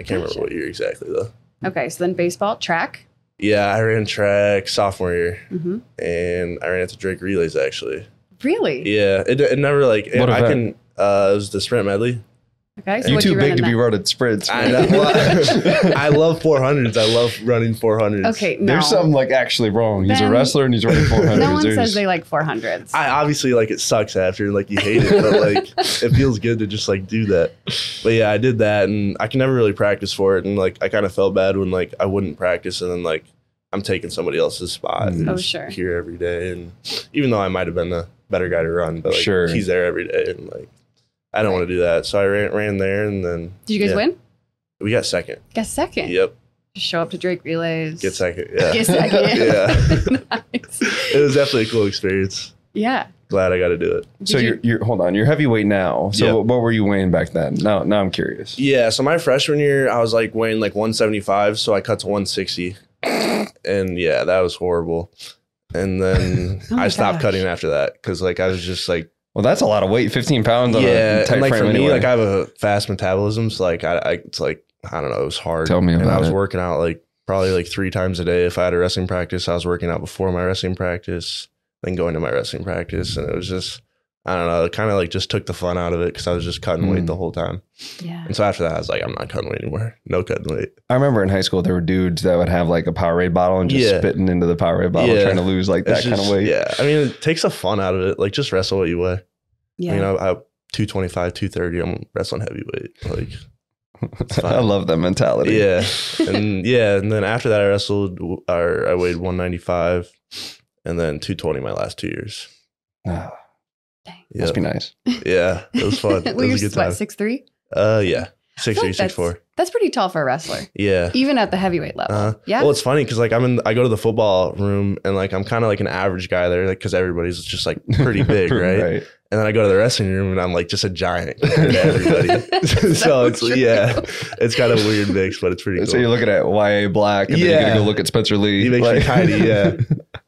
I can't Gotcha. remember what year exactly though. Okay, so then baseball, track. Yeah, I ran track sophomore year, hmm and I ran into Drake relays actually. Really? Yeah, it, it never like What I event? can. Uh, it was the sprint medley. Okay, so you what'd too you big in to be that? running sprints. I man. know. I love 400s. I love running 400s. Okay, no. There's something like actually wrong. He's Then- a wrestler and he's running 400s. No one There's- says they like 400s. I obviously like it sucks after, like you hate it, but like it feels good to just like do that. But yeah, I did that, and I can never really practice for it, and like I kind of felt bad when like I wouldn't practice, and then like I'm taking somebody else's spot. Mm. Oh, who's sure. Here every day, and even though I might have been the better guy to run, but like Sure. he's there every day, and like I don't want to do that, so I ran ran there, and then Did you guys yeah. win? we got second. Got second. Yep, Just show up to Drake relays. get second. Yeah, Get second. yeah. nice. It was definitely a cool experience. Yeah. Glad I got to do it. Did So you- you're, you're hold on. You're heavyweight now. So Yeah. what, what were you weighing back then? Now now I'm curious. Yeah, so my freshman year, I was like weighing like 175, so I cut to 160. and yeah, that was horrible. And then Oh I stopped gosh. cutting after that because like I was just like, Well, that's a lot of weight. 15 pounds on yeah, a tight and like frame for me, anyway. like I have a fast metabolism, so like I, I it's like I don't know, it was hard. Tell me and about I was it. working out like probably like three times a day. If I had a wrestling practice, I was working out before my wrestling practice, then going to my wrestling practice, and it was just. I don't know. It kind of like just took the fun out of it because I was just cutting weight Mm. the whole time. yeah. And so after that, I was like, I'm not cutting weight anymore. No cutting weight. I remember in high school there were dudes that would have like a Powerade bottle and just Yeah. spitting into the Powerade bottle Yeah. trying to lose like that It's kind of weight. Yeah, I mean, it takes the fun out of it. Like, just wrestle what you weigh. Yeah. You know, I two twenty five, two thirty. I'm wrestling heavyweight. Like, fine. I love that mentality. yeah, and yeah, and then after that, I wrestled. Or I weighed one ninety five, and then two twenty my last two years. Ah, Yeah, Must be nice. yeah, it was fun. It well, was a you're good time. what, six three? Uh, yeah, six three, like six that's- four. That's pretty tall for a wrestler, Yeah. even at the heavyweight level. Uh, yeah. Well, it's funny because like I'm in, I go to the football room and like I'm kind of like an average guy there, like because everybody's just like pretty big, right? right? And then I go to the wrestling room and I'm like just a giant compared to everybody. so, So it's true. yeah, it's kind of a weird mix, but it's pretty cool. So you're looking at Yahya Black and then you Yeah. gotta go look at Spencer Lee. he makes me Like- tiny, yeah,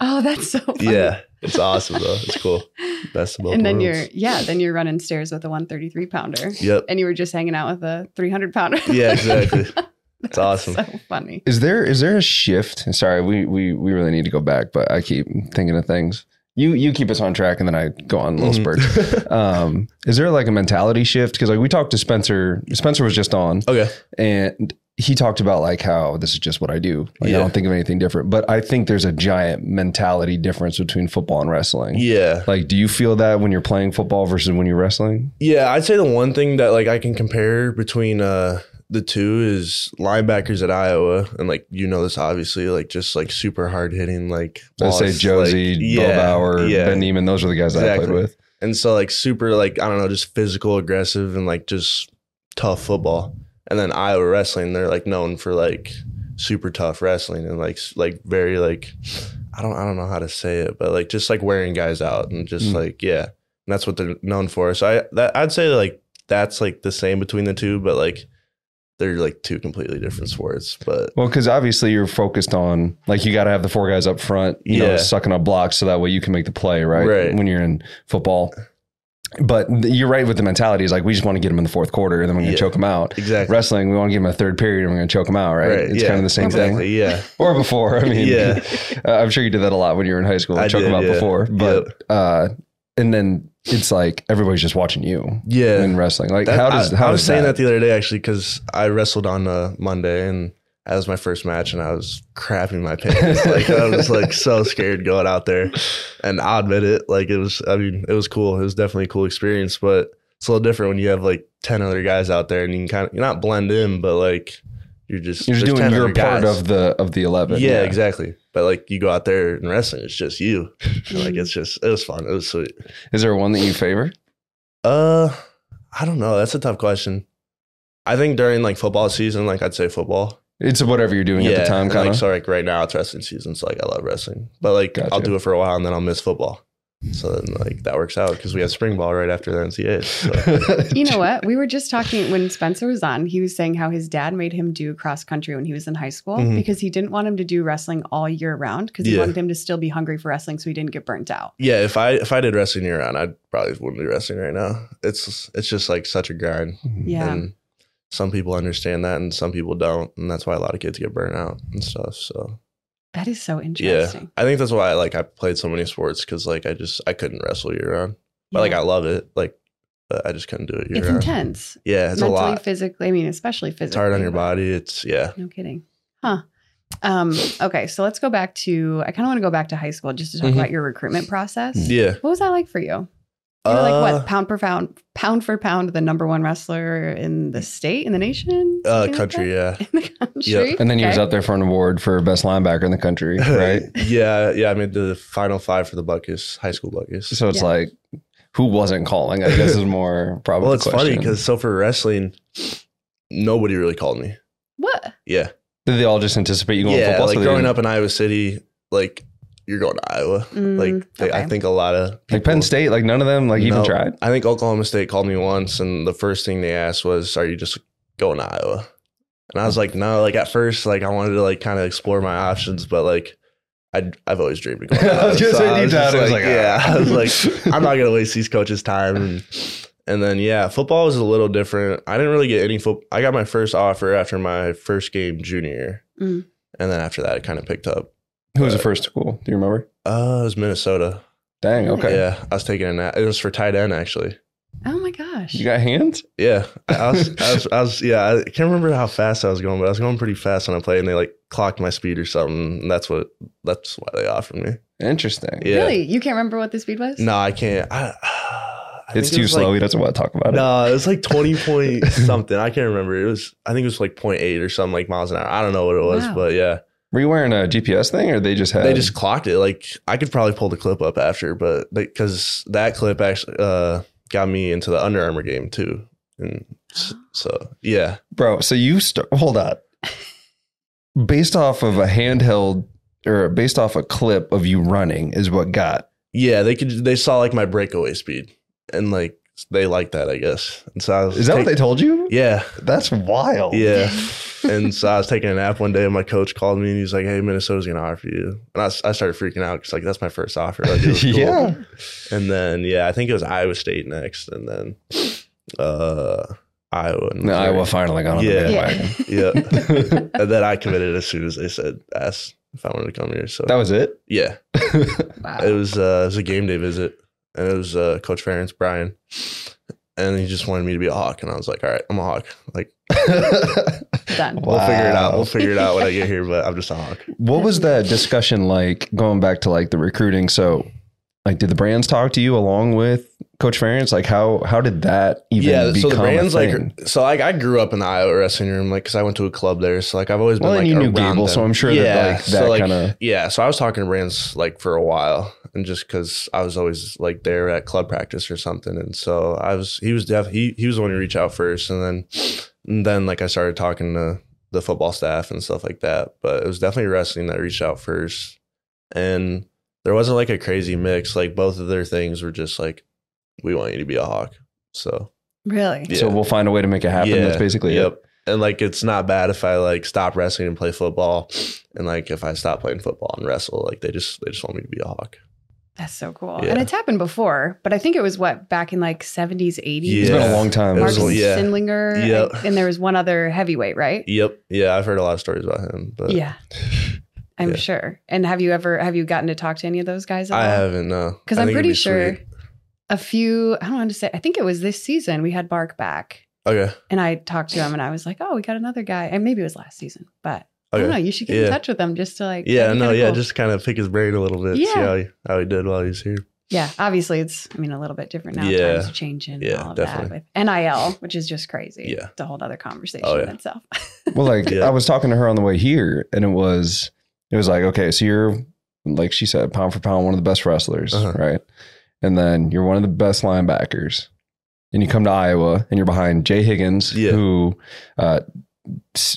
oh, that's so funny. yeah. It's awesome though. It's cool. Best of both And then worlds. you're yeah, then you're running stairs with a 133 pounder. Yep. And you were just hanging out with a 300 pounder. Yeah, exactly. It's That's awesome. So funny. Is there is there a shift? Sorry, we we we really need to go back, but I keep thinking of things. You you keep us on track, and then I go on little Mhm. spurts. Um, is there like a mentality shift? Because like we talked to Spencer. Spencer was just on, okay. and he talked about like how this is just what I do. Like Yeah. I don't think of anything different. But I think there's a giant mentality difference between football and wrestling. Yeah. Like, do you feel that when you're playing football versus when you're wrestling? Yeah, I'd say the one thing that like I can compare between uh the two is linebackers at Iowa, and like you know this obviously, like just like super hard hitting, like Let's say Josey, like, Bo Bauer, yeah. Ben Niemann. Those are the guys that I played with. and so like super like I don't know, just physical, aggressive, and like just tough football. And then Iowa wrestling, they're like known for like super tough wrestling and like like very like I don't I don't know how to say it, but like just like wearing guys out and just Mm. like yeah, and that's what they're known for. So I that I'd say like that's like the same between the two, but like they're like two completely different sports. But Well, because obviously you're focused on like you got to have the four guys up front, you know, Yeah. sucking up blocks so that way you can make the play, right? Right. When you're in football. But you're right with the mentality is like we just want to get them in the fourth quarter and then we're going Yeah. to choke them out. exactly. Wrestling, we want to give them a third period and we're going to choke them out, right? It's yeah, kind of the same exactly, thing. Yeah. Or before. I mean, Yeah. uh, I'm sure you did that a lot when you were in high school. I choke did, them out yeah. before. But, uh, and then it's like everybody's just watching you Yeah. in wrestling. Like, That- how does, I, how I was does saying that, that the other day actually because I wrestled on uh, Monday and that was my first match and I was crapping my pants. like I was like so scared going out there, and I'll admit it. Like it was. I mean, it was cool. It was definitely a cool experience, but it's a little different when you have like ten other guys out there and you can kind of you're not blend in, but like you're just you're just doing your part guys. of the, of the 11. Yeah, exactly. But like you go out there and wrestling, it's just you. Like it's just it was fun. It was sweet. Is there one that you favor? Uh, I don't know. That's a tough question. I think during like football season, like I'd say football. It's whatever you're doing at the time, and, kind like of. so like right now it's wrestling season, so like I love wrestling. But like Gotcha. I'll do it for a while and then I'll miss football. So then like that works out because we have spring ball right after the NCAA. So. You know what? We were just talking when Spencer was on. He was saying how his dad made him do cross country when he was in high school Mhm. because he didn't want him to do wrestling all year round because he Yeah. wanted him to still be hungry for wrestling so he didn't get burnt out. yeah, if I if I did wrestling year round, I probably wouldn't be wrestling right now. It's it's just like such a grind. Yeah. And some people understand that and some people don't. And that's why a lot of kids get burnt out and stuff. So That is so interesting. yeah. I think that's why like I played so many sports because like I just I couldn't wrestle year round. But like I love it. Like but I just couldn't do it year it's round. intense. Yeah, it's a Mentally, lot. physically. I mean, especially physically. It's hard on your body. It's yeah. No kidding. Huh. Um, okay, so let's go back to I kind of want to go back to high school just to talk Mhm. about your recruitment process. Yeah. What was that like for you? You were like Uh, what pound per pound, pound for pound, the number one wrestler in the state, in the nation, Uh, Something like country, yeah. that? in the country. And then he was Okay. up there for an award for best linebacker in the country, right? yeah, yeah. I made the final five for the Butkus, high school Butkus. so it's Yeah. like, who wasn't calling? I guess is more probably. well, the it's funny because so for wrestling, nobody really called me. What? Yeah, did they all just anticipate you going yeah. football? Like so growing up in Iowa City, like you're going to Iowa. Mm, like they, I think a lot of like Penn State, like none of them, like even tried. I think Oklahoma State called me once, and the first thing they asked was, "Are you just going to Iowa?" And I was like, "No." Like at first, like I wanted to like kind of explore my options, but like I I've always dreamed of going. To I was gonna So say I deep was down, just was like, like, yeah, ah. I was like, I'm not gonna waste these coaches' time. And, and then yeah, football was a little different. I didn't really get any foot. I got my first offer after my first game junior Mm. and then after that, it kind of picked up. Who was the first school? Do you remember? Uh, it was Minnesota. Dang. Okay. Yeah, I was taking a nap. It was for tight end actually. Oh my gosh. You got hands? Yeah, I I was, I was, I was, yeah. I can't remember how fast I was going, but I was going pretty fast when I played, and they like clocked my speed or something. And that's what, that's why they offered me. Interesting. Yeah. Really? You can't remember what the speed was? No, I can't. I, I It's think it too slow. Like, he doesn't want to talk about it. no, it was like twenty point something. I can't remember. It was, I think it was like 0.8 or something like miles an hour. I don't know what it was, Wow. but yeah, Were you wearing a GPS thing, or they just had? they just clocked it. Like I could probably pull the clip up after, but because that clip actually uh, got me into the Under Armour game too, and so yeah. bro. So you st- hold on. Based off of a handheld or based off a clip of you running is what got. Yeah, they could. They saw like my breakaway speed, and like they like that, I guess. And so I was. Is that what they told you? Yeah, That's wild. yeah. and so I was taking a nap one day, and my coach called me, and he's like, "Hey, Minnesota's gonna offer you." And I, I started freaking out because like that's my first offer. Like, it was cool. yeah. And then yeah, I think it was Iowa State next, and then uh Iowa. And No, Iowa finally got on Yeah. the Yeah. bandwagon. Yeah, and then I committed as soon as they said ask if I wanted to come here. So That was it. yeah, wow. it was uh, it was a game day visit, and it was uh, Coach Ferentz, Brian, and he just wanted me to be a hawk, and I was like, all right, I'm a hawk. Like Done. we'll figure it out. We'll figure it out when I get here, but I'm just a hawk. What was that discussion like going back to like the recruiting? So, like, did the brands talk to you along with Coach Ferentz? Like, how how did that even yeah, become so the brands like so like I grew up in the Iowa wrestling room, like because I went to a club there, so like I've always been well, like and you knew Gable, them. so I'm sure that like so, like, kind of yeah. So I was talking to brands like for a while, and just because I was always like there at club practice or something, and so I was he was def he he was the one to reach out first, and then and then like I started talking to the football staff and stuff like that. But it was definitely wrestling that reached out first, and there wasn't like a crazy mix. Like both of their things were just like, we want you to be a hawk. So Really? Yeah. so we'll find a way to make it happen. That's basically it. And like it's not bad if I like stop wrestling and play football, and like if I stop playing football and wrestle, like they just they just want me to be a hawk. That's so cool. Yeah. And it's happened before, but I think it was what back in like 70s, 80s. It's been a long time. It was yeah. Sindlinger. Yep. And, and there was one other heavyweight, right? Yep. Yeah, I've heard a lot of stories about him, but yeah. I'm Yeah. sure. And have you ever have you gotten to talk to any of those guys? At I all? haven't. No, Because I I'm pretty be sure sweet. a few, I don't want to say, I think it was this season we had Bark back. Okay. And I talked to him and I was like, oh, we got another guy. And maybe it was last season, but I don't know. You should get in touch with him just to like, Yeah. No. Yeah. cool. Just kind of pick his brain a little bit. See Yeah. how he how he did while he's here. yeah. Obviously, it's, I mean, a little bit different now. Yeah. Times are changing Yeah, all of definitely. that with NIL, which is just crazy. Yeah. It's a whole other conversation Oh, in yeah. itself. Well, like Yeah. I was talking to her on the way here, and it was it was like, okay, so you're like she said, pound for pound, one of the best wrestlers, Uh-huh. right? And then you're one of the best linebackers. And you come to Iowa, and you're behind Jay Higgins, Yeah. who uh,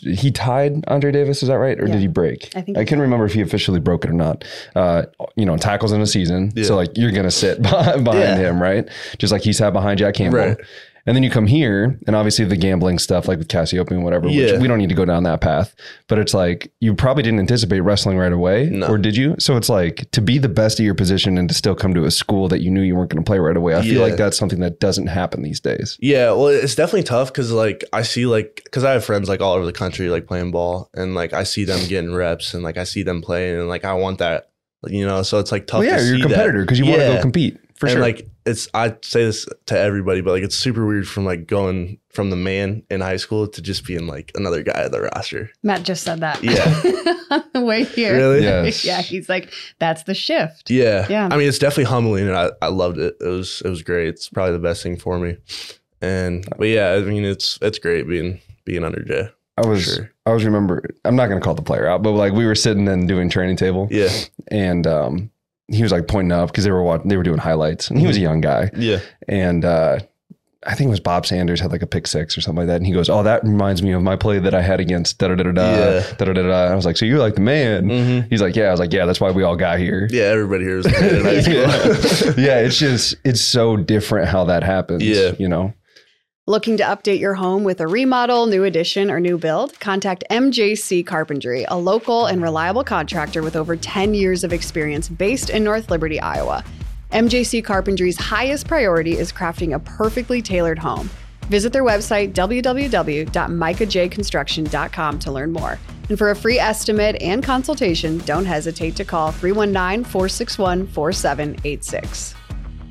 he tied Andre Davis. Is that right, or Yeah. did he break? I think I he can remember if he officially broke it or not. Uh, you know, tackles in a season, Yeah. so like you're gonna sit behind Yeah. him, right? Just like he sat behind Jack Campbell. Right. And then you come here, and obviously the gambling stuff, like with Cassiopeia and whatever, Yeah. which we don't need to go down that path. But it's like you probably didn't anticipate wrestling right away, No. or did you? So it's like to be the best at your position and to still come to a school that you knew you weren't going to play right away. I feel like that's something that doesn't happen these days. Yeah, well, it's definitely tough because like I see like because I have friends like all over the country like playing ball, and like I see them getting reps, and like I see them playing, and like I want that, you know. So it's like tough. Well, yeah, you're a competitor because you want to go compete for and sure. like it's I say this to everybody, but like it's super weird from like going from the man in high school to just being like another guy at the roster. Matt just said that. Yeah. on the way here. Really? Yes. yeah, he's like, that's the shift. Yeah. Yeah. I mean, it's definitely humbling and I, I loved it. It was it was great. It's probably the best thing for me. And but yeah, I mean it's it's great being being under Jay. I was, sure. I was remember. I'm not going to call the player out, but like we were sitting and doing training table, Yeah. and um, he was like pointing up because they were watching, they were doing highlights, and he was a young guy, Yeah. and uh, I think it was Bob Sanders had like a pick six or something like that, and he goes, "Oh, that reminds me of my play that I had against da da da da da da da da." I was like, "So you're like the man?" Mm-hmm. He's like, "Yeah." I was like, "Yeah, that's why we all got here." Yeah, everybody here is yeah. yeah, it's just it's so different how that happens. Yeah. you know. Looking to update your home with a remodel, new addition, or new build? Contact MJC Carpentry, a local and reliable contractor with over 10 years of experience based in North Liberty, Iowa. MJC Carpentry's highest priority is crafting a perfectly tailored home. Visit their website, www.micahjconstruction.com, to learn more. And for a free estimate and consultation, don't hesitate to call 319 461 4786.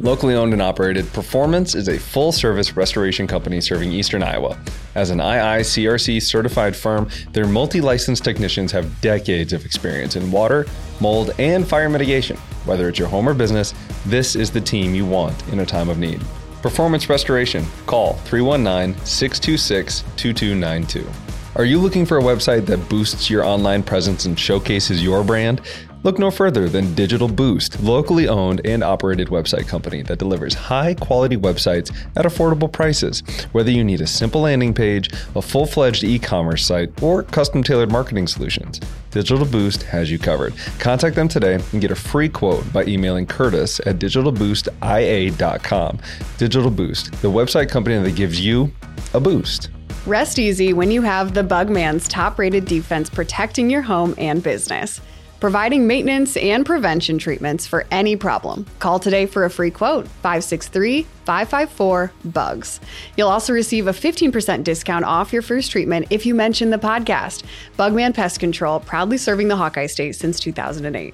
Locally owned and operated, Performance is a full service restoration company serving eastern Iowa. As an IICRC certified firm, their multi licensed technicians have decades of experience in water, mold, and fire mitigation. Whether it's your home or business, this is the team you want in a time of need. Performance Restoration. Call 319 626 2292. Are you looking for a website that boosts your online presence and showcases your brand? Look no further than Digital Boost, locally owned and operated website company that delivers high quality websites at affordable prices. Whether you need a simple landing page, a full fledged e commerce site, or custom tailored marketing solutions, Digital Boost has you covered. Contact them today and get a free quote by emailing Curtis at digitalboostia.com. Digital Boost, the website company that gives you a boost. Rest easy when you have the Bugman's top rated defense protecting your home and business, providing maintenance and prevention treatments for any problem. Call today for a free quote 563 554 BUGS. You'll also receive a 15% discount off your first treatment if you mention the podcast. Bugman Pest Control, proudly serving the Hawkeye State since 2008.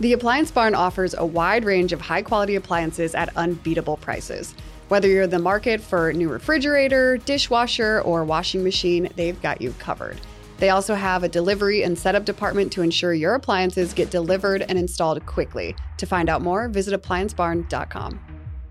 The Appliance Barn offers a wide range of high quality appliances at unbeatable prices. Whether you're in the market for a new refrigerator, dishwasher, or washing machine, they've got you covered. They also have a delivery and setup department to ensure your appliances get delivered and installed quickly. To find out more, visit appliancebarn.com.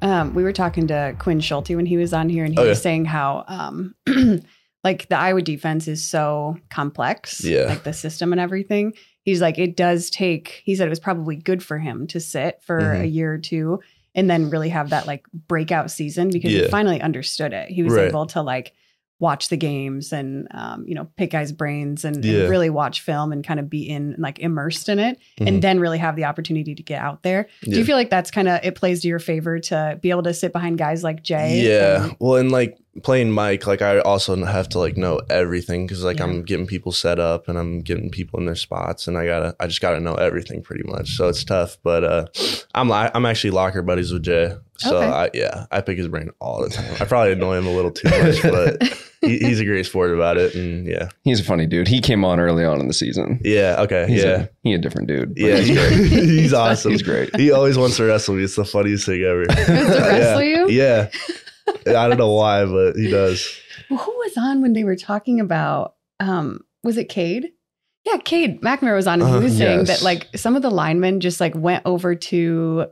Um, we were talking to Quinn Schulte when he was on here, and he Oh, was saying how, um, like, the Iowa defense is so complex, Yeah. like the system and everything. He's like, it does take. He said it was probably good for him to sit for Mhm. a year or two, and then really have that like breakout season because he finally understood it. He was Right. able to like watch the games and um, you know pick guys' brains and, and really watch film and kind of be in like immersed in it, Mhm. and then really have the opportunity to get out there. Do you feel like that's kind of it plays to your favor to be able to sit behind guys like Jay? Yeah. and- Well, and like playing Mike, like I also have to like know everything because like Yeah. I'm getting people set up and I'm getting people in their spots and I gotta I just gotta know everything pretty much. So it's tough, but uh, I'm I'm actually locker buddies with Jay. So Okay. I, yeah, I pick his brain all the time. I probably annoy him a little too much, but he, he's a great sport about it. And yeah, He's a funny dude. He came on early on in the season. yeah, okay, He's yeah, a, he a different dude. yeah. he's great. he's awesome. He's great. He always wants to wrestle me. It's the funniest thing ever. to wrestle yeah. you? Yeah. I don't know why, but he does. Well, who was on when they were talking about? Um, was it Cade? Yeah, Cade McNamara was on, and Uh, he was saying yes. that like some of the linemen just like went over to uh,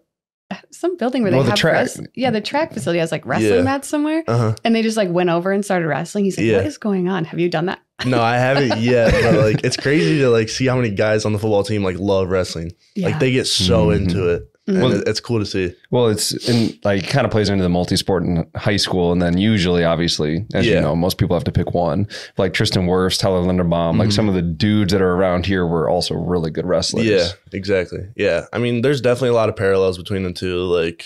some building where they the have track- wrest- yeah, the track facility has like wrestling Yeah. mats somewhere, Uh huh. and they just like went over and started wrestling. He's like, Yeah. "What is going on? Have you done that?" No, I haven't yet, but like it's crazy to like see how many guys on the football team like love wrestling. Yeah. Like they get so Mhm. into it. Mhm. and it- it's cool to see. Well, it's in like kind of plays into the multi-sport in high school, and then usually, obviously, as you know, most people have to pick one. Like Tristan Wirfs, Tyler Linderbaum, like Mhm. some of the dudes that are around here were also really good wrestlers. Yeah, exactly. Yeah, I mean, there's definitely a lot of parallels between the two. Like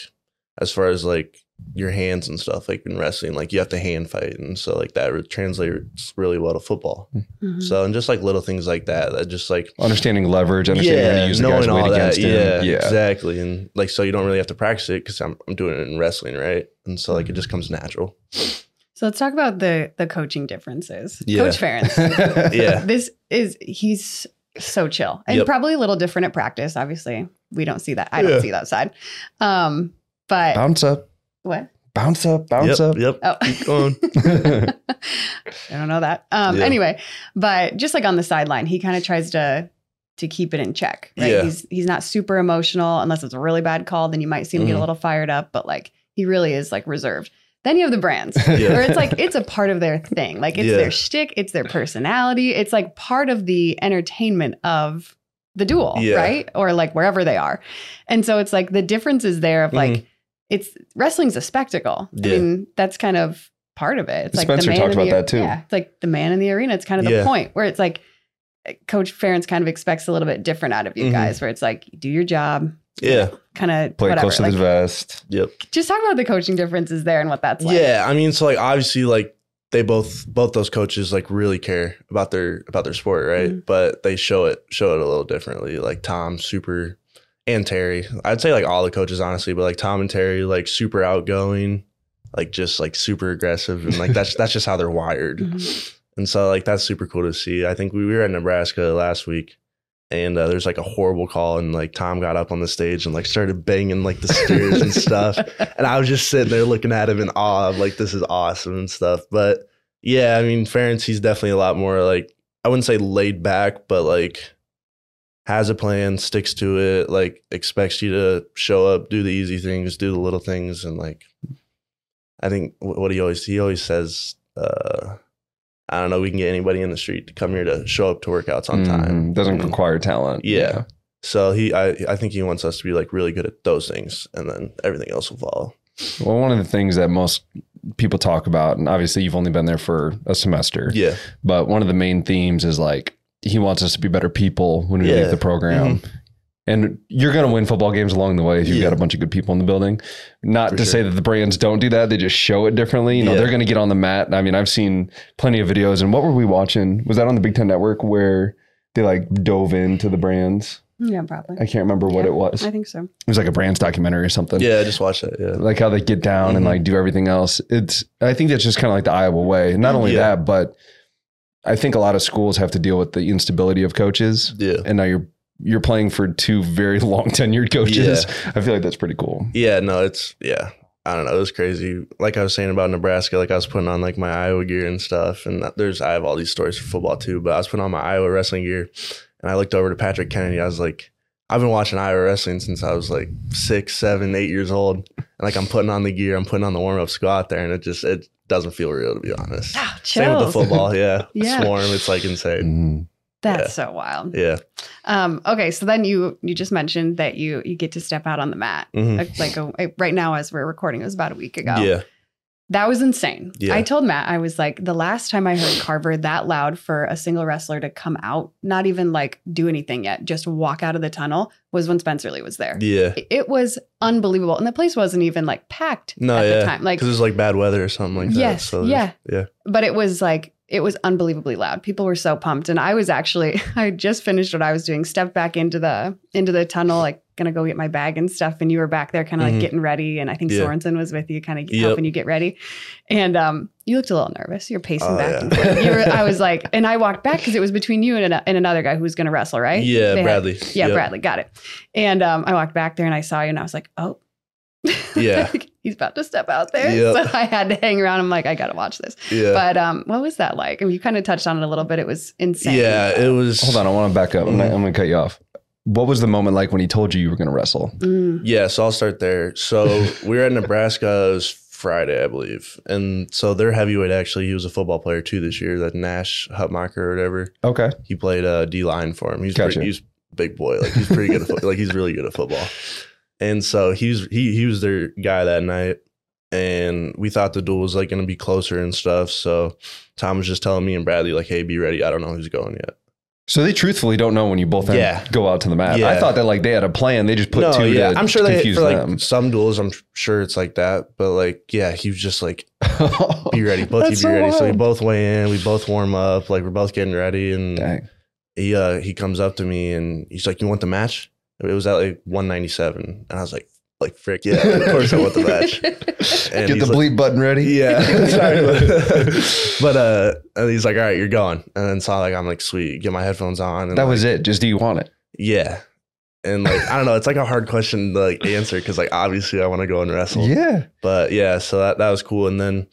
as far as like your hands and stuff, like in wrestling, like you have to hand fight, and so like that re- translates really well to football. Mhm. So and just like little things like that, that just like understanding leverage, understanding how to use the guy's weight against him. yeah, Yeah, exactly. And like, so you don't really have to practice it because I'm, I'm doing it in wrestling, right? And so like, it just comes natural. So let's talk about the the coaching differences. Yeah. Coach Ferentz. Yeah. this is he's so chill and Yep. probably a little different at practice. Obviously, we don't see that. I don't see that side. Um, but bounce up, what? bounce up, bounce yep, up. Yep. Oh, Keep going. I don't know that. Um, Yeah. Anyway, but just like on the sideline, he kind of tries to to keep it in check. Right? Yeah. He's he's not super emotional unless it's a really bad call. Then you might see him get a Mhm. little fired up, but like he really is like reserved. Then you have the brands, Yeah. where it's like it's a part of their thing. Like it's Yeah. their shtick, it's their personality. It's like part of the entertainment of the duel, Yeah. right? Or like wherever they are. And so it's like the difference is there of like it's wrestling's a spectacle. I Mm-hmm. Mean, that's kind of part of it. It's like Spencer the man talked in the, about that too. Yeah, it's like the man in the arena. It's kind of the Yeah. point where it's like eh, Coach Ferentz kind of expects a little bit different out of you Mhm. guys, where it's like do your job, Yeah. kind of Play whatever. close to Like, the vest. Yep. just talk about the coaching differences there and what that's like. Yeah, I mean, so like obviously, like they both both those coaches like really care about their about their sport, right? Mhm. But they show it show it a little differently. Like Tom, super, and Terry. I'd say like all the coaches, honestly, but like Tom and Terry, like super outgoing, like just like super aggressive, and like that's that's just how they're wired. Mhm. And so like that's super cool to see. I think we, we were at Nebraska last week. And uh, there's like a horrible call, and like Tom got up on the stage and like started banging like the stairs and stuff. And I was just sitting there looking at him in awe of like, this is awesome and stuff. But yeah, I mean, Ferentz, he's definitely a lot more like, I wouldn't say laid back, but like has a plan, sticks to it, like expects you to show up, do the easy things, do the little things. And like, I think what he always, he always says, uh, I don't know, we can get anybody in the street to come here to show up to workouts on time. Mhm. Doesn't And- require talent. Yeah. So he, I, I think he wants us to be like really good at those things, and then everything else will follow. Well, one of the things that most people talk about, and obviously you've only been there for a semester, Yeah, but one of the main themes is like he wants us to be better people when we Yeah. leave the program. And you're going to win football games along the way if you've Yeah. got a bunch of good people in the building. Not For to sure. say that the brands don't do that; they just show it differently. You know, Yeah. they're going to get on the mat. I mean, I've seen plenty of videos. And what were we watching? Was that on the Big Ten Network where they like dove into the brands? yeah, probably. I can't remember what Yeah, it was. I think so. It was like a brands documentary or something. yeah. I Just watch that. Yeah, like how they get down and Mhm. like do everything else. It's I think that's just kind of like the Iowa way. Not only Yeah. that, but I think a lot of schools have to deal with the instability of coaches. yeah, And now you're you're playing for two very long tenured coaches. Yeah. I feel like that's pretty cool. yeah. No, it's yeah. I don't know. It was crazy. Like I was saying about Nebraska, like I was putting on like my Iowa gear and stuff, and there's I have all these stories for football too. But I was putting on my Iowa wrestling gear, and I looked over to Patrick Kennedy. I was like, I've been watching Iowa wrestling since I was like six, seven, eight years old, and like I'm putting on the gear, I'm putting on the warm up squat there, and it just it doesn't feel real to be honest. Oh, Same with the football, yeah. Yeah. Swarm, it's like insane. Mhm. That's so wild. Yeah. Um, okay, so then you you just mentioned that you you get to step out on the mat. Mhm. Like, like a, right now as we're recording, it was about a week ago. Yeah. That was insane. Yeah. I told Matt, I was like, the last time I heard Carver that loud for a single wrestler to come out, not even like do anything yet, just walk out of the tunnel, was when Spencer Lee was there. Yeah. It- was unbelievable. And the place wasn't even like packed No, at yeah. the time. Like, Because it was like bad weather or something like that. Yes, So yeah. Yeah. but it was like, it was unbelievably loud. People were so pumped. And I was actually, I just finished what I was doing, stepped back into the, into the tunnel, like gonna go get my bag and stuff. And you were back there kind of Mhm. like getting ready. And I think Yeah. Sorensen was with you, kind of Yep. helping you get ready. And um, you looked a little nervous. You're pacing Oh, back yeah. and. You were, I was like, and I walked back because it was between you and, an, and another guy who was gonna wrestle, right? Yeah, They had- Bradley. yeah, Yep. Bradley, got it. And um, I walked back there and I saw you and I was like, oh. Yeah. Like, He's about to step out there. Yep. So I had to hang around. I'm like, I gotta watch this. Yeah. But um, what was that like? I mean, you kind of touched on it a little bit. It was insane. yeah, it was. Hold on, I want to back up. I'm, gonna. I'm gonna cut you off. What was the moment like when he told you you were going to wrestle? Mm. Yeah, so I'll start there. So we were at Nebraska. It was Friday, I believe. And so their heavyweight actually, he was a football player too this year. That Nash Hutmacher or whatever. Okay, He played uh, D line for him. He's Gotcha. pretty, he's big boy. Like he's pretty good at foot, like he's really good at football. And so he was he he was their guy that night. And we thought the duel was like gonna be closer and stuff. So Tom was just telling me and Bradley, like, hey, be ready. I don't know who's going yet. So they truthfully don't know when you both Yeah. go out to the mat. I thought that like they had a plan. They just put two yeah. to I'm sure they confuse for like them. some duels, I'm sure it's like that. But like, yeah, he was just like, be ready. Both of you be so ready. So we both weigh in, we both warm up, like we're both getting ready. And Dang. he uh he comes up to me and he's like, "You want the match?" It was at like 197, and I was like, "Like frick, yeah, of course I want the match." And Get the he's like, bleep button ready. Yeah, sorry, but, but uh, and he's like, "All right, you're going." And then saw like I'm like, "Sweet, get my headphones on." And That like, was it. Just do you want it? yeah. And like I don't know, it's like a hard question to like answer because like obviously I want to go and wrestle. Yeah. But yeah, so that that was cool. And then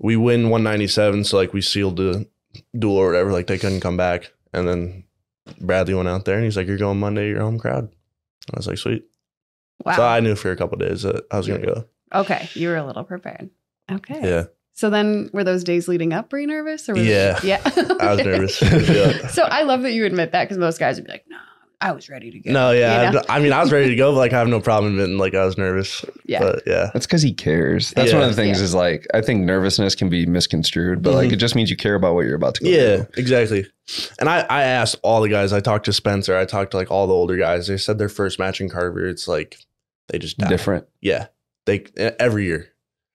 we win 197, so like we sealed the duel or whatever. Like they couldn't come back. And then Bradley went out there and he's like, "You're going Monday, your home crowd." And I was like, "Sweet." Wow. So I knew for a couple days that I was gonna go. okay, you were a little prepared. Okay. Yeah, So then, were those days leading up? Were you nervous? Or were Yeah. Yeah. I was nervous. Yeah. So I love that you admit that because most guys would be like, "No, I was ready to go." No, yeah. You know? I, I mean, I was ready to go, but like I have no problem admitting like I was nervous. Yeah. But yeah. That's because he cares. That's Yeah. one of the things Yeah. is like I think nervousness can be misconstrued, but like Mhm. it just means you care about what you're about to go. Yeah, do. exactly. And I, I asked all the guys. I talked to Spencer. I talked to like all the older guys. They said their first match in Carver, it's like they just die. different. Yeah, they every year,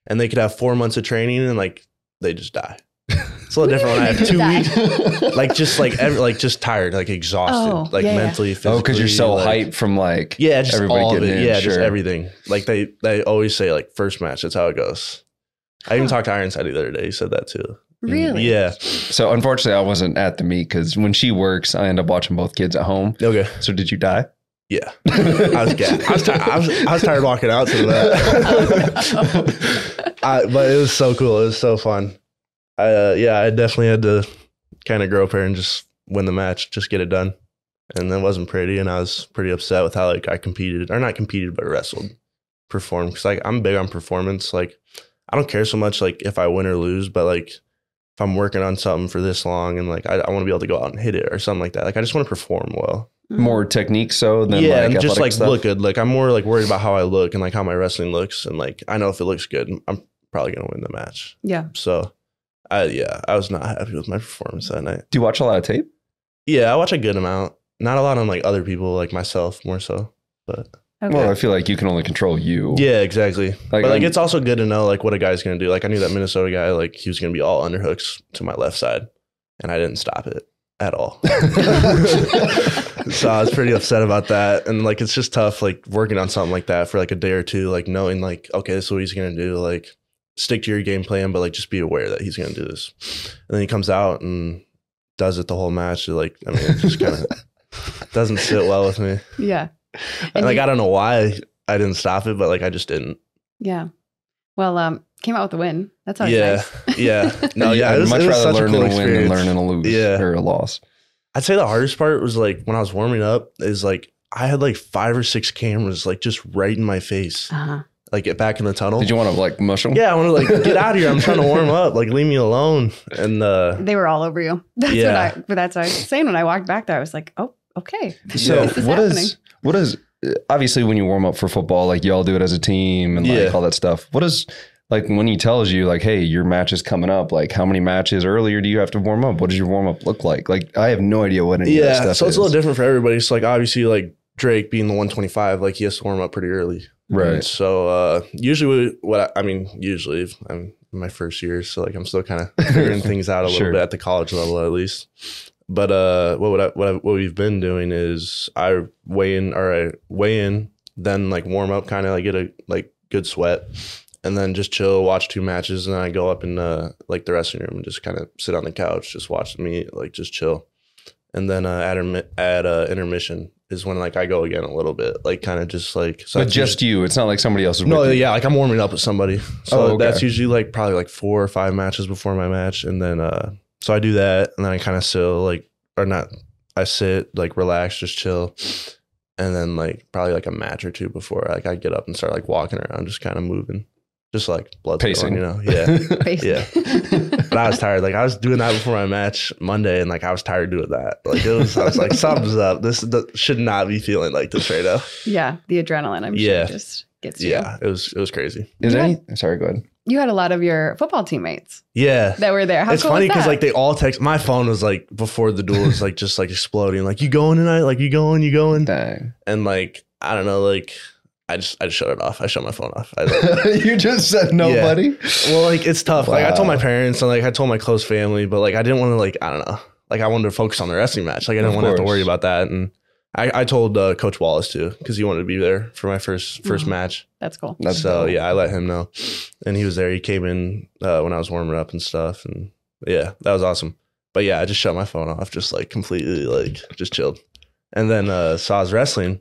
and they could have four months of training and like they just die. It's a little different when I have two weeks. Like just like every, like just tired, like exhausted, Oh, like yeah, yeah. mentally, oh, physically. oh, because you're so like, hyped from like Yeah, just everybody all of it. in, yeah, just sure. everything. Like they they always say like first match. That's how it goes. I even Huh. talked to Ironside the other day. He said that too. Really? Yeah. So unfortunately, I wasn't at the meet because when she works, I end up watching both kids at home. Okay. So did you die? Yeah. I was ga- I was, tired. I was I was tired walking out to that. I, but it was so cool. It was so fun. I uh, yeah, I definitely had to kind of grow up here and just win the match, just get it done. And it wasn't pretty, and I was pretty upset with how like I competed or not competed, but wrestled, performed. Because like I'm big on performance. Like I don't care so much like if I win or lose, but like if I'm working on something for this long and like I, I want to be able to go out and hit it or something like that. Like I just want to perform well. Mm. More technique so than yeah, like and just like stuff? look good. Like I'm more like worried about how I look and like how my wrestling looks, and like I know if it looks good, I'm probably gonna win the match. Yeah. So, I yeah, I was not happy with my performance that night. Do you watch a lot of tape? Yeah, I watch a good amount, not a lot on like other people, like myself more so. But Okay. Well, I feel like you can only control you. yeah, exactly. Like, but like I'm- it's also good to know like what a guy's gonna do. Like I knew that Minnesota guy, like he was gonna be all underhooks to my left side, and I didn't stop it at all. so I was pretty upset about that. And like it's just tough like working on something like that for like a day or two, like knowing like, okay, this is what he's gonna do. Like stick to your game plan, but like just be aware that he's gonna do this. And then he comes out and does it the whole match. Like, I mean, it just kind of doesn't sit well with me. yeah. And like you- I don't know why I didn't stop it, but like I just didn't. Yeah. Well, um, came out with a win. That's always Yeah. nice. Yeah. No, yeah. I'd It was, much rather a learn cool in a win than learn in a lose Yeah. or a loss. I'd say the hardest part was like when I was warming up is like I had like five or six cameras like just right in my face, Uh-huh. like get back in the tunnel. Did you want to like mush them? yeah, I want to like get out of here. I'm trying to warm up. Like leave me alone. And uh They were all over you. That's Yeah. what I. But that's what I was saying when I walked back there. I was like, oh, okay. So Yeah. This is what happening. is what is obviously when you warm up for football, like you all do it as a team and like Yeah. all that stuff. What is like when he tells you like, hey, your match is coming up? Like, how many matches earlier do you have to warm up? What does your warm up look like? Like, I have no idea what any of that yeah, stuff so it's is. a little different for everybody. So like obviously like Drake being the 125, like he has to warm up pretty early. Right. And so uh usually we- what I, I mean, usually if I'm in my first year, so like I'm still kind of figuring things out a little Sure. bit at the college level at least. But uh what I, what I, what we've been doing is I weigh in or I weigh in, then like warm up kind of like get a like good sweat and then just chill, watch two matches, and then I go up in uh, like the dressing room and just kind of sit on the couch, just watch me like just chill. And then uh, at intermi- at uh, intermission is when like I go again a little bit, like kind of just like so but just you. It's not like somebody else is no, yeah, like I'm warming up with somebody. So Oh, okay. that's usually like probably like four or five matches before my match. And then uh so I do that and then I kind of still like or not I sit, like relax, just chill. And then like probably like a match or two before like I get up and start like walking around, just kind of moving. Just like blood Pacing. you know. Yeah. Basically. Yeah. but I was tired. Like I was doing that before my match Monday, and like I was tired doing that. Like it was, I was like, something's up. This th- should not be feeling like this right now. yeah, the adrenaline, I'm Yeah. sure, just gets you. Yeah, it was it was crazy. Is Yeah. any? Sorry, go ahead. You had a lot of your football teammates Yeah. that were there. How it's cool funny because because like they all text. My phone was like before the duel was like just like exploding. Like you going tonight? Like you going? You going? Dang. And like I don't know. Like I just I just shut it off. I shut my phone off. I, you just said nobody. well, like it's tough. Like I told my parents and like I told my close family, but like I didn't want to like I don't know. Like I wanted to focus on the wrestling match. Like I didn't want to have to worry about that. And I, I told uh, Coach Wallace too because he wanted to be there for my first first Mhm. match. that's cool. That's so dope. yeah, I let him know, and he was there. He came in uh, when I was warming up and stuff, and yeah, that was awesome. But yeah, I just shut my phone off, just like completely, like just chilled. And then uh, saw his wrestling.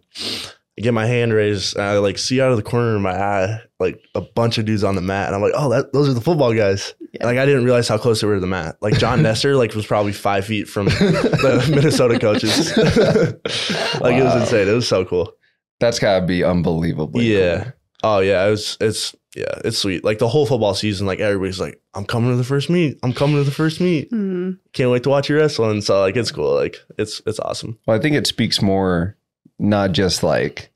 I get my hand raised, and I like see out of the corner of my eye like a bunch of dudes on the mat, and I'm like, oh, that those are the football guys. Yeah. Like I didn't realize how close they were to the mat. Like John Nestor, like was probably five feet from the Minnesota coaches. like it was insane. It was so cool. That's gotta be unbelievably. Yeah. Oh yeah, it was it's yeah, it's sweet. Like the whole football season, like everybody's like, I'm coming to the first meet. I'm coming to the first meet. Mhm. Can't wait to watch you wrestle. And so like it's cool. Like it's it's awesome. Well, I think it speaks more, not just like,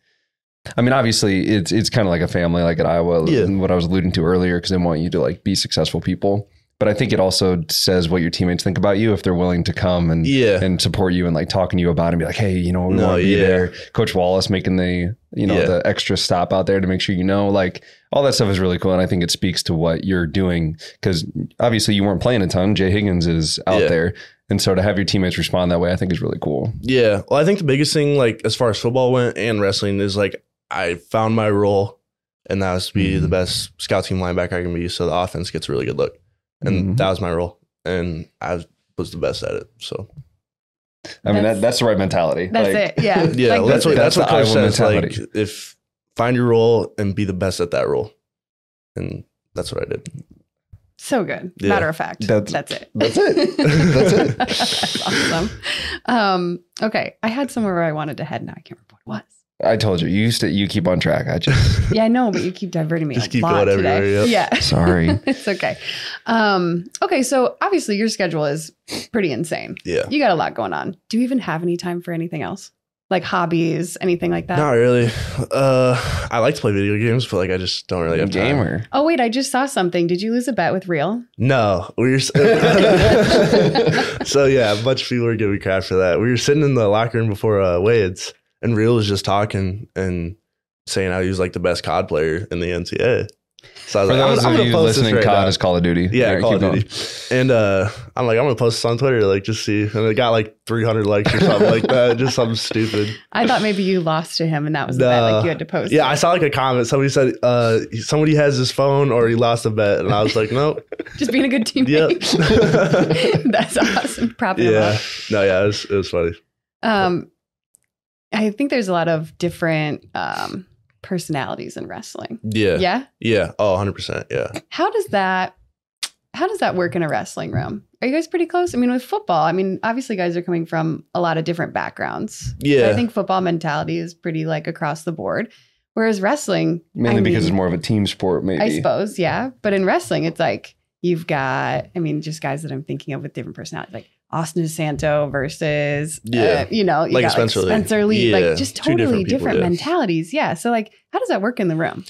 I mean, obviously it's it's kind of like a family, like at Iowa, Yeah. and what I was alluding to earlier, because they want you to like be successful people. But I think it also says what your teammates think about you if they're willing to come and Yeah. and support you and like talking to you about it and be like, hey, you know, we No, want to be yeah. there. Coach Wallace making the you know Yeah. the extra stop out there to make sure you know, like all that stuff is really cool, and I think it speaks to what you're doing because obviously you weren't playing a ton. Jay Higgins is out there, and so to have your teammates respond that way, I think is really cool. Yeah. Well, I think the biggest thing, like as far as football went and wrestling, is like I found my role and that was to be Mhm. the best scout team linebacker I can be so the offense gets a really good look. And Mhm. that was my role. And I was the best at it. So I mean, That's- that, that's the right mentality. That's Like, it. Yeah. yeah, Like, that's what that's that's, what the coach Iowa says. Like if find your role and be the best at that role. And that's what I did. So good. Yeah. Matter of fact. That's- That's, it. that's it. That's it. That's awesome. Um, okay. I had somewhere I wanted to head and I can't remember what it was. I told you, you used to, you keep on track. I just, Yeah, I know, but you keep diverting me. Just a keep lot going today. everywhere, Yeah. sorry. it's okay. Um, okay, so obviously your schedule is pretty insane. Yeah. You got a lot going on. Do you even have any time for anything else? Like hobbies, anything like that? Not really. Uh I like to play video games, but like I just don't really have time. Gamer. Oh wait, I just saw something. Did you lose a bet with Real? No, we were. so yeah, a bunch of people were giving me crap for that. We were sitting in the locker room before uh, Wade's, and Real was just talking and saying how he was like the best COD player in the NCAA. So I was For like, those I'm of gonna you listening, right COD now. is Call of Duty. Yeah, All right, Call of keep going. Duty. And uh, I'm like, I'm gonna post this on Twitter, like just see. And it got like 300 likes or something like that, just something stupid. I thought maybe you lost to him and that was the bet. Like you had to post. Yeah, it. I saw like a comment. Somebody said uh, somebody has his phone or he lost a bet, and I was like, nope. just being a good Yep. teammate. That's awesome. Propping him yeah, no, yeah, it was, it was funny. Um, I think there's a lot of different um, personalities in wrestling. Yeah, Yeah. yeah. Oh, 100 percent. Yeah. How does that? How does that work in a wrestling room? Are you guys pretty close? I mean, with football, I mean, obviously, guys are coming from a lot of different backgrounds. So Yeah. I think football mentality is pretty like across the board. Whereas wrestling, Mainly I because mean, it's more of a team sport, maybe. I suppose, yeah. But in wrestling, it's like you've got, I mean, just guys that I'm thinking of with different personalities, like Austin DeSanto versus, Yeah. uh, you know, you Like a got Spencer Lee. Spencer Lee, Yeah, like just totally different different, people, yeah. mentalities. Yeah. So, like, how does that work in the room?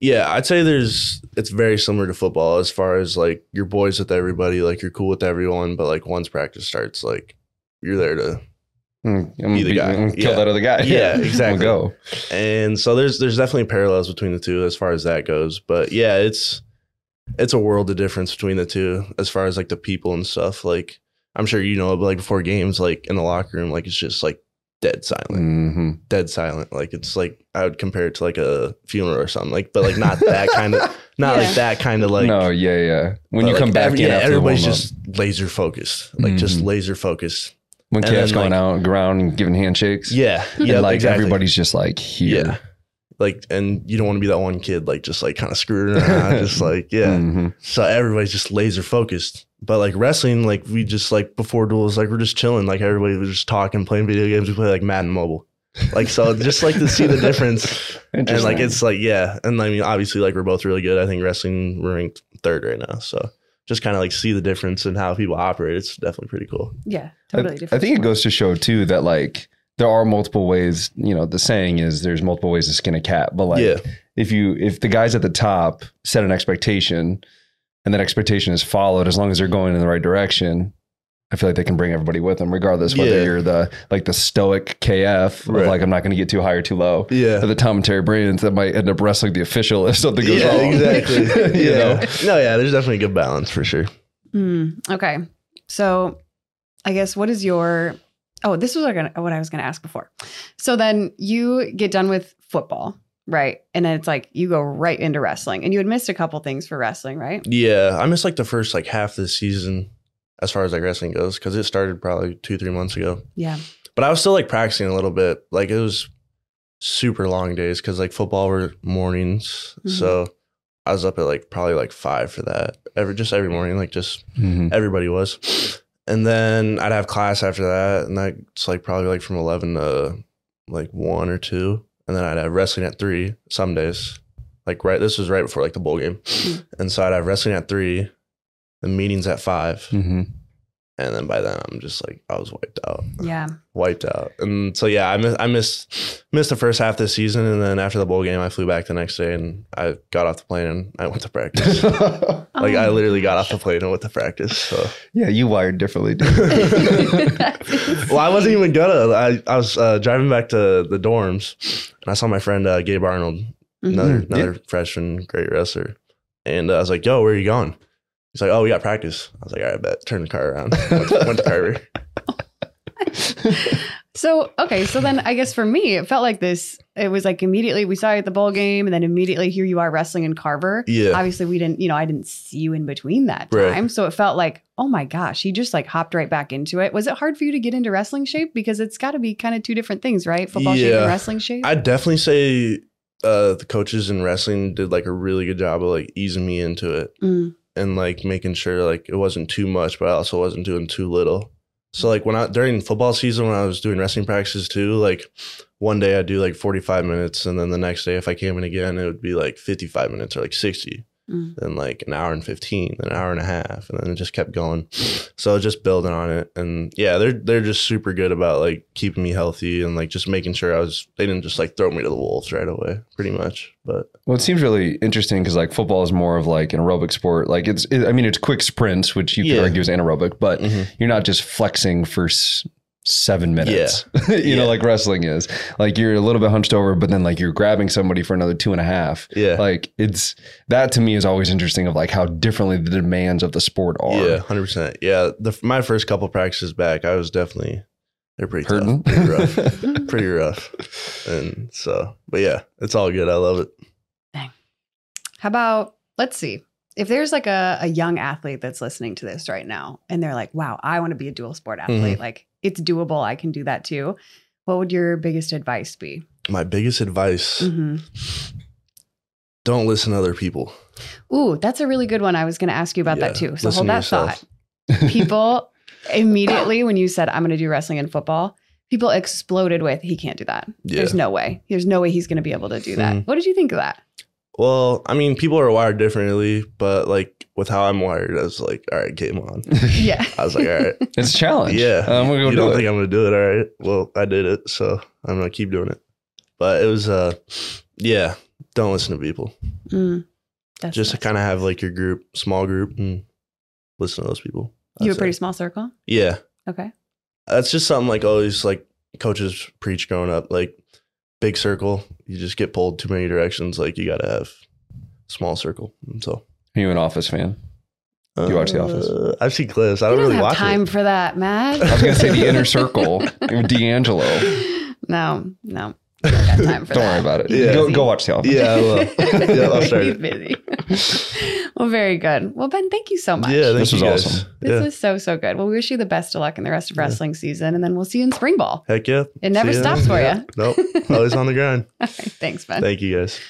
Yeah, I'd say there's it's very similar to football as far as like you're boys with everybody, like you're cool with everyone, but like once practice starts, like you're there to Mm, I'm Be the be- guy. I'm kill Yeah. that other guy. Yeah, exactly. We'll go. and so there's there's definitely parallels between the two as far as that goes. But yeah, it's it's a world of difference between the two as far as like the people and stuff. Like I'm sure you know, but like before games, like in the locker room, like it's just like dead silent. hmm Dead silent. Like it's like I would compare it to like a funeral or something. Like, but like not that kind of not Yeah. like that kind of like no, yeah, yeah. When you like, come back every- in, yeah, after everybody's warm-up. just laser focused, like just Mhm. laser focused. when and Cash going like- out ground and giving handshakes. Yeah, and yeah, like exactly. everybody's just like here. yeah, like, and you don't want to be that one kid, like just like kind of screwing around, just like yeah. Mhm. So everybody's just laser focused. But like wrestling, like we just like before duels, like we're just chilling, like everybody was just talking, playing video games. We play like Madden Mobile, Like so, just like to see the difference, and like it's like yeah, and I mean obviously like we're both really good. I think wrestling we're ranked third right now, so just kind of like see the difference in how people operate. It's definitely pretty cool. Yeah, I- totally I, different. think it goes to show too that like there are multiple ways. You know, the saying is there's multiple ways to skin a cat. But like, yeah, if you if the guys at the top set an expectation, and that expectation is followed, as long as they're going in the right direction. I feel like they can bring everybody with them, regardless whether Yeah. you're the like the stoic KF, Right. of like I'm not going to get too high or too low, yeah. or the Tom and Terry Brands that might end up wrestling the official if something goes yeah, wrong. exactly. You yeah. know? No, yeah, there's definitely a good balance for sure. Mm, okay. So I guess what is your oh, this was what I what I was gonna ask before. So then you get done with football, right? And then it's like you go right into wrestling. And you had missed a couple things for wrestling, right? Yeah, I missed like the first like half of the season as far as like wrestling goes because it started probably two three months ago. Yeah. But I was still like practicing a little bit. Like it was super long days because like football were mornings, Mhm. so I was up at like probably like five for that every just every morning. Like just Mhm. everybody was, and then I'd have class after that, and that's like probably like from eleven to like one or two, and then I'd have wrestling at three some days. Like right, this was right before like the bowl game, Mm. and so I'd have wrestling at three, the meetings at five, Mhm. And then by then I'm just like I was wiped out Yeah. wiped out. And so yeah, I miss, I missed missed the first half this season, and then after the bowl game, I flew back the next day, and I got off the plane and I went to practice. like I Oh. literally got off the plane and went to practice. So yeah, you wired differently. well, I wasn't even gonna. I I was uh, driving back to the dorms, and I saw my friend uh, Gabe Arnold, Mhm. another another freshman, great wrestler, and uh, I was like, "Yo, where are you going?" He's like, "Oh, we got practice." I was like, "All right, bet." Turn the car around. Went to, went to Carver. So okay, so then I guess for me, it felt like this. It was like immediately we saw you at the bowl game, and then immediately here you are wrestling in Carver. Yeah. Obviously, we didn't. You know, I didn't see you in between that Right. time, so it felt like, oh my gosh, he just like hopped right back into it. Was it hard for you to get into wrestling shape because it's got to be kind of two different things, right? Football shape and wrestling shape. I'd definitely say uh, the coaches in wrestling did like a really good job of like easing me into it Mm, and like making sure like it wasn't too much, but I also wasn't doing too little. So like when I during football season when I was doing wrestling practices too, like one day I'd do like 45 minutes and then the next day if I came in again it would be like 55 minutes or like 60 mm. then like an hour and 15 then an hour and a half and then it just kept going so just building on it and yeah they're they're just super good about like keeping me healthy and like just making sure i was they didn't just like throw me to the wolves right away pretty much but Well, it seems really interesting because like football is more of like an aerobic sport. Like it's, it, I mean, it's quick sprints, which you could argue is anaerobic, but mhm. you're not just flexing for s- seven minutes. you know, like wrestling is. Like you're a little bit hunched over, but then like you're grabbing somebody for another two and a half. yeah Like it's that to me is always interesting of like how differently the demands of the sport are. yeah 100% yeah the my first couple practices back i was definitely they're pretty Hurting. tough, pretty rough pretty rough and so but yeah it's all good i love it How about let's see. If there's like a, a young athlete that's listening to this right now and they're like, wow, I want to be a dual sport athlete. Like it's doable. I can do that too. What would your biggest advice be? my biggest advice hmm don't listen to other people Ooh, that's a really good one. I was going to ask you about that too. So hold to that yourself. thought. People immediately, when you said, I'm going to do wrestling and football, people exploded with, he can't do that. Yeah. There's no way. There's no way he's going to be able to do that. Mhm. What did you think of that? Well, I mean, people are wired differently, but like with how I'm wired, I was like, all right, game on. Yeah. I was like, all right, it's a challenge. yeah. I'm gonna go you do don't it. think I'm gonna do it? All right. Well, I did it, so I'm gonna keep doing it. But it was, uh, yeah. Don't listen to people. Mm, that's Just to kind of have like your group, small group, and listen to those people. you have a pretty small circle. Yeah, Okay. that's just something like always like coaches preach growing up. Like big circle, you just get pulled too many directions. Like you gotta have small circle. And so. Are you an Office fan? Do you watch The Office? Uh, I've seen clips. I don't don't really have watch time it. for that, Matt. I was gonna say the inner circle. D'Angelo. no, no. I don't got time for Don't that. worry about it. Yeah. Go, go watch the Office. Yeah, I will. yeah, I'll start He's it. busy. well, very good. Well, Ben, thank you so much. Yeah, thank This you was guys. awesome. This yeah. was so, so good. Well, we wish you the best of luck in the rest of Yeah. wrestling season, and then we'll see you in spring ball. Heck yeah. It never See ya. stops for Yeah. you. Nope. Always on the grind. All right, thanks, Ben. Thank you guys.